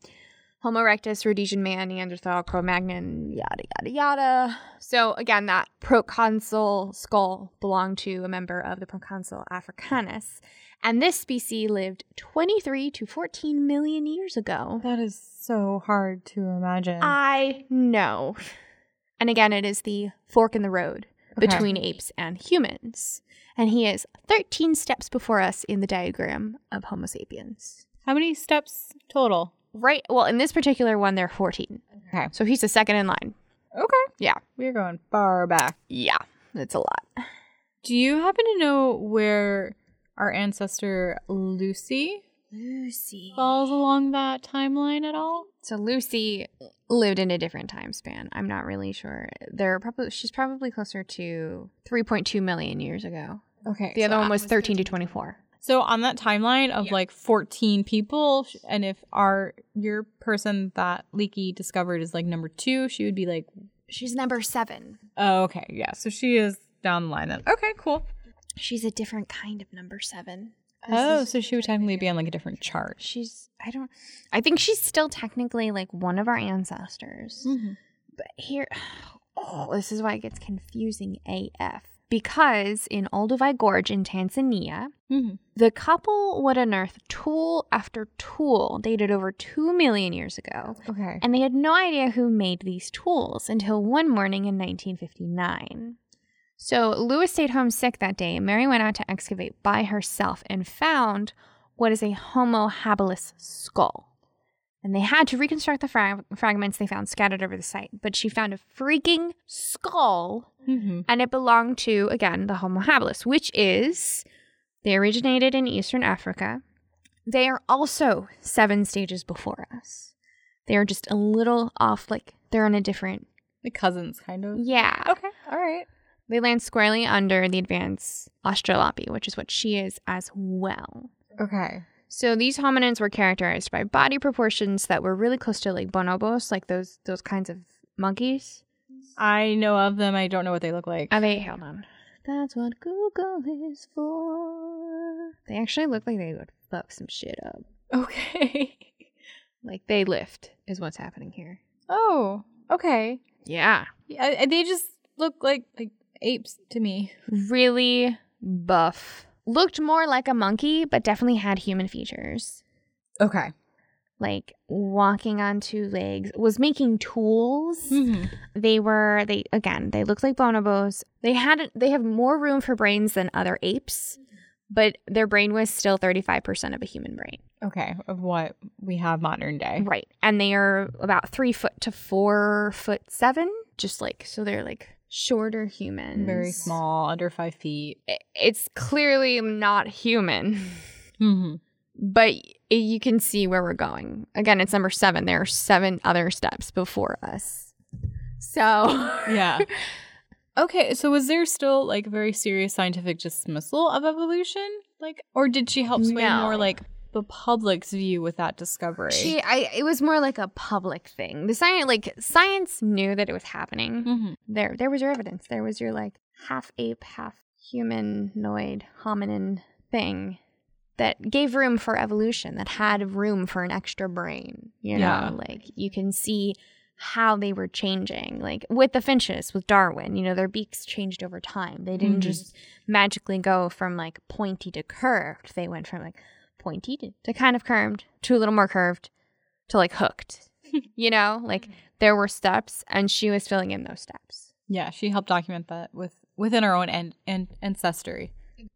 Homo erectus, Rhodesian man, Neanderthal, Cro-Magnon, yada yada yada. So again, that proconsul skull belonged to a member of the proconsul africanus, and this species lived 23 to 14 million years ago. That is so hard to imagine. I know. And again, it is the fork in the road Okay. between apes and humans. And he is 13 steps before us in the diagram of Homo sapiens. How many steps total? Right. Well, in this particular one, they're 14. Okay. So he's the second in line. Okay. Yeah. We're going far back. Yeah. That's a lot. Do you happen to know where our ancestor Lucy Lucy. falls along that timeline at all? So Lucy lived in a different time span. I'm not really sure. They're probably she's probably closer to 3.2 million years ago. Okay. The other one was 13 to 24. So on that timeline of Yeah. like 14 people, and if our your person that Leakey discovered is like number two, she would be like, She's number 7. oh, okay, yeah. So she is down the line then. Okay, cool. She's a different kind of number 7. Oh, so she would technically be on like a different chart. She's I don't I think she's still technically like one of our ancestors. Mm-hmm. But here [SIGHS] oh, this is why it gets confusing AF. Because in Olduvai Gorge in Tanzania, Mhm. the couple would unearth tool after tool dated over 2 million years ago. Okay. And they had no idea who made these tools until one morning in 1959. So Louis stayed home sick that day, and Mary went out to excavate by herself and found what is a Homo habilis skull. And they had to reconstruct the frag- fragments they found scattered over the site. But she found a freaking skull, Mm-hmm. and it belonged to, again, the Homo habilis, which is, they originated in Eastern Africa. They are also seven stages before us. They are just a little off, like they're on a different. The cousins, kind of. Yeah. Okay. All right. They land squarely under the advanced Australopi, which is what she is as well. Okay. So these hominins were characterized by body proportions that were really close to like bonobos, like those those kinds of monkeys. I know of them. I don't know what they look like. Are they? Hold on. That's what Google is for. They actually look like they would fuck some shit up. Okay. [LAUGHS] Like they lift is what's happening here. oh. Okay. Yeah. Yeah, they just look like like apes to me. Really buff. Looked more like a monkey, but definitely had human features. Okay. Like walking on two legs, was making tools. Mm-hmm. They were they again, they looked like bonobos. They had they have more room for brains than other apes, but their brain was still 35% of a human brain. Okay. Of what we have modern day. Right. And they are about three foot to four foot seven. Just like so they're like shorter humans. Very small, under five feet. It's clearly not human. Mm-hmm. But you can see where we're going. Again, it's number seven. There are seven other steps before us. So [LAUGHS] Yeah. okay. So was there still like very serious scientific dismissal of evolution? Like, or did she help sway No. more like the public's view with that discovery? She, I, it was more like a public thing. The science, like science, knew that it was happening. Mhm. There, there was your evidence. There was your like half ape, half humanoid hominin thing that gave room for evolution. That had room for an extra brain. You know, Yeah. like you can see how they were changing. Like with the finches, with Darwin, you know, their beaks changed over time. They didn't Mhm. just magically go from like pointy to curved. They went from like pointy to, to kind of curved to a little more curved to like hooked. [LAUGHS] you know, like there were steps and she was filling in those steps. Yeah, she helped document that with within her own and an- ancestry.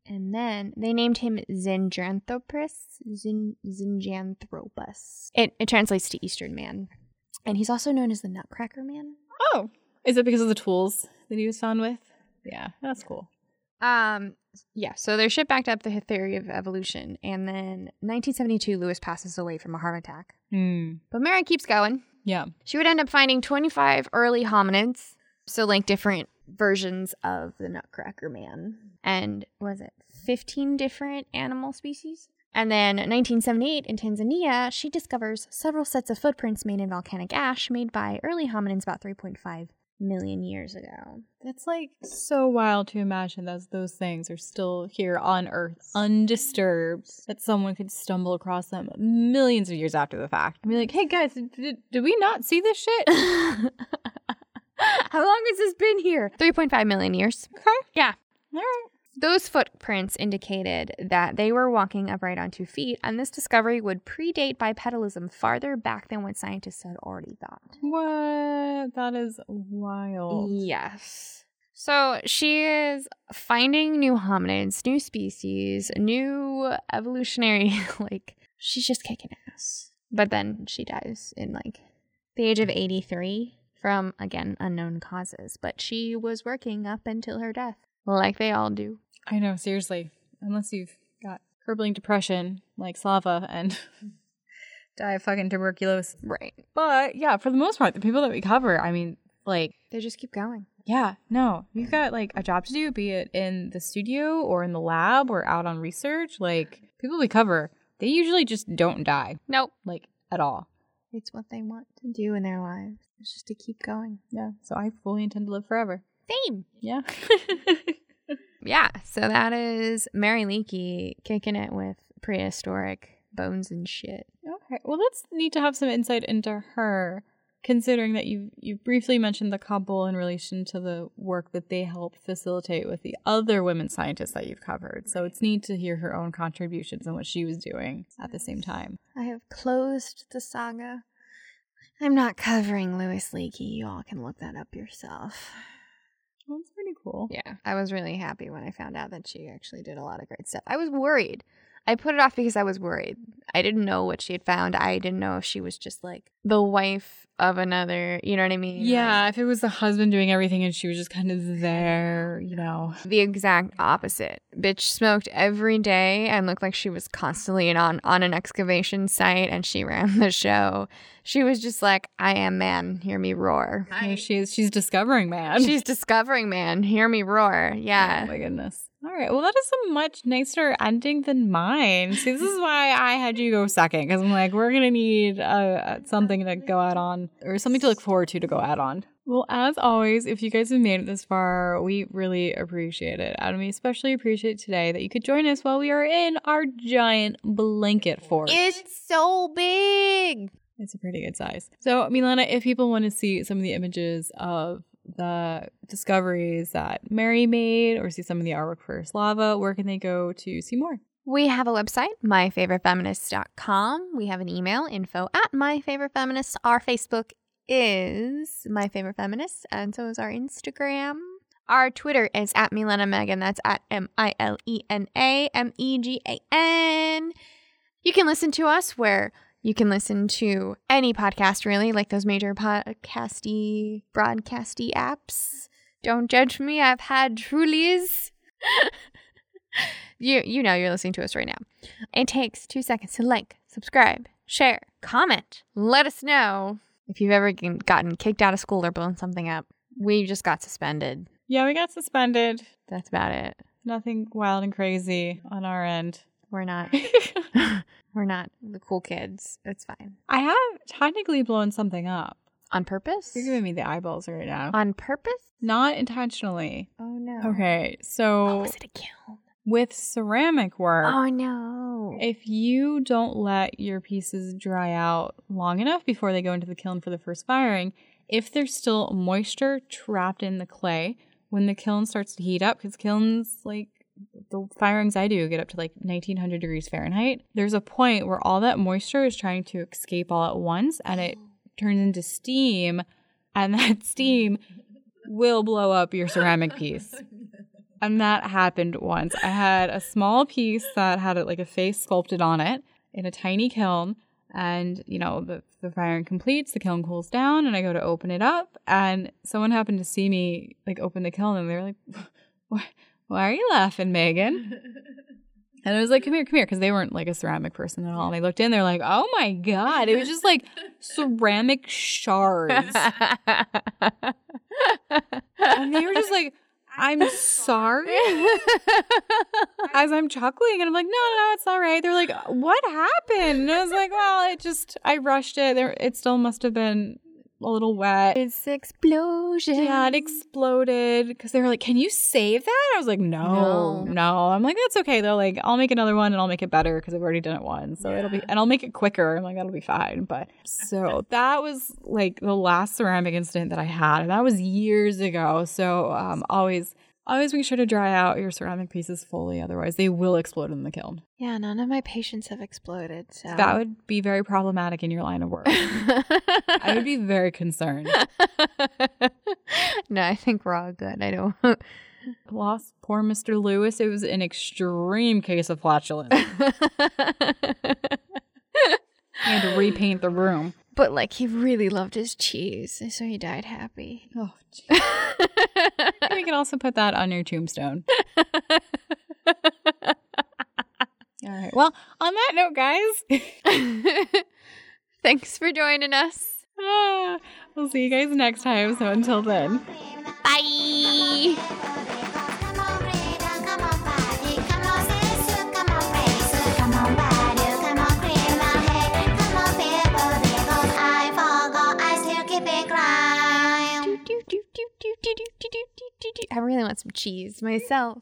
And then they named him Zinjanthropus. Zin- Zinjanthropus. It, it translates to Eastern Man. And he's also known as the Nutcracker Man. Oh, is it because of the tools that he was found with? Yeah, that's cool. Um, yeah, so they're backed up the theory of evolution. And then 1972, Louis passes away from a heart attack. Hmm. But Mary keeps going. Yeah. She would end up finding 25 early hominids. So, like different versions of the Nutcracker Man. And was it 15 different animal species? And then 1978 in Tanzania, she discovers several sets of footprints made in volcanic ash made by early hominins about 3.5 million years ago. That's like so wild to imagine that those things are still here on Earth, undisturbed, that someone could stumble across them millions of years after the fact and be like, hey guys, did, did we not see this shit? [LAUGHS] How long has this been here? 3.5 million years. Okay. Yeah. All right. Those footprints indicated that they were walking upright on two feet, and this discovery would predate bipedalism farther back than what scientists had already thought. What? That is wild. Yes. So she is finding new hominids, new species, new evolutionary, [LAUGHS] like, she's just kicking ass. But then she dies in like the age of 83 from, again, unknown causes. But she was working up until her death, like they all do. I know, seriously. Unless you've got crippling depression like Slava and [LAUGHS] die of fucking tuberculosis. Right. But yeah, for the most part, the people that we cover, I mean, like, They just keep going. yeah, no, you've got like a job to do, be it in the studio or in the lab or out on research. Like, people we cover, they usually just don't die, Nope. like, at all. It's what they want to do in their lives. It's just to keep going. Yeah, so I fully intend to live forever. Same. Yeah. [LAUGHS] Yeah. So that is Mary Leakey kicking it with prehistoric bones and shit. Okay. Well, that's neat to have some insight into her, considering that you you briefly mentioned the couple in relation to the work that they help facilitate with the other women scientists that you've covered. So it's neat to hear her own contributions and what she was doing at the same time. I have closed the saga. I'm not covering Louis Leakey. You all can look that up yourself. That's pretty cool. Yeah, I was really happy when I found out that she actually did a lot of great stuff. I was worried. I put it off because I was worried. I didn't know what she had found. I didn't know if she was just like the wife of another, you know what I mean? Yeah, if it was the husband doing everything and she was just kind of there, you know. The exact opposite. Bitch smoked every day and looked like she was constantly in on, on an excavation site and she ran the show. She was just like, I am man, hear me roar. Hey, she's she's discovering man. She's discovering man, hear me roar. Yeah. Oh Yeah. my goodness. All right. Well, that is a much nicer ending than mine. See, this is why I had you go second because I'm like, we're gonna need uh, something to go out on or something to look forward to to go out on. Well, as always, if you guys have made it this far, we really appreciate it. And we especially appreciate today that you could join us while we are in our giant blanket fort. It's so big. It's a pretty good size. So, Milena, if people want to see some of the images of the discoveries that Mary made or see some of the artwork for Slava, where can they go to see more? We have a website, myfavoritefeminists.com. We have an email, info at myfavoritefeminists. Our Facebook is My Favorite Feminists, and so is our Instagram. Our Twitter is at Milena Megan. That's at M I L E N A M E G A N. You can listen to us where you can listen to any podcast, really, like those major podcasty, broadcasty apps. Don't judge me. I've had Trulies. [LAUGHS] you you know you're listening to us right now. It takes two seconds to like, subscribe, share, comment. Let us know if you've ever gotten kicked out of school or blown something up. We just got suspended. Yeah, we got suspended. That's about it. Nothing wild and crazy on our end. We're not. [LAUGHS] [LAUGHS] we're not the cool kids. It's fine. I have technically blown something up. On purpose? You're giving me the eyeballs right now. On purpose? Not intentionally. Oh no. Okay, Oh, so was it a kiln? with ceramic work, Oh no. if you don't let your pieces dry out long enough before they go into the kiln for the first firing, if there's still moisture trapped in the clay, when the kiln starts to heat up, because kilns, like the firings I do, get up to like 1900 degrees Fahrenheit, there's a point where all that moisture is trying to escape all at once and it [SIGHS] turns into steam, and that [LAUGHS] steam will blow up your ceramic piece. [LAUGHS] And that happened once. I had a small piece that had like a face sculpted on it in a tiny kiln. And, you know, the, the firing completes, the kiln cools down, and I go to open it up. And someone happened to see me like open the kiln, and they were like, [LAUGHS] why, why are you laughing, Megan? [LAUGHS] And I was like, come here, come here, because they weren't like a ceramic person at all. And they looked in, they're like, oh my God. It was just like ceramic shards. And they were just like, I'm sorry. [LAUGHS] As I'm chuckling, and I'm like, no, no, it's all right. They're like, what happened? And I was like, well, it just, I rushed it. There, it still must have been a little wet. It's explosion. Yeah, it exploded because they were like, "Can you save that?" I was like, "No, No. no." I'm like, "That's okay though. Like, I'll make another one and I'll make it better because I've already done it once, so it'll be and I'll make it quicker. I'm like, that'll be fine." But [LAUGHS] so that was like the last ceramic incident that I had, and that was years ago. So um, always, always make sure to dry out your ceramic pieces fully, otherwise they will explode in the kiln. Yeah, none of my patients have exploded. So That would be very problematic in your line of work. I would be [LAUGHS] very concerned. no, I think we're all good. I don't. Lost poor Mr. Lewis. It was an extreme case of flatulence. [LAUGHS] He had to repaint the room. But like he really loved his cheese, so he died happy. Oh, we can also put that on your tombstone. [LAUGHS] All right. Well, on that note, guys, [LAUGHS] Thanks for joining us. ah, we'll see you guys next time. So until then. Bye. I really want some cheese myself.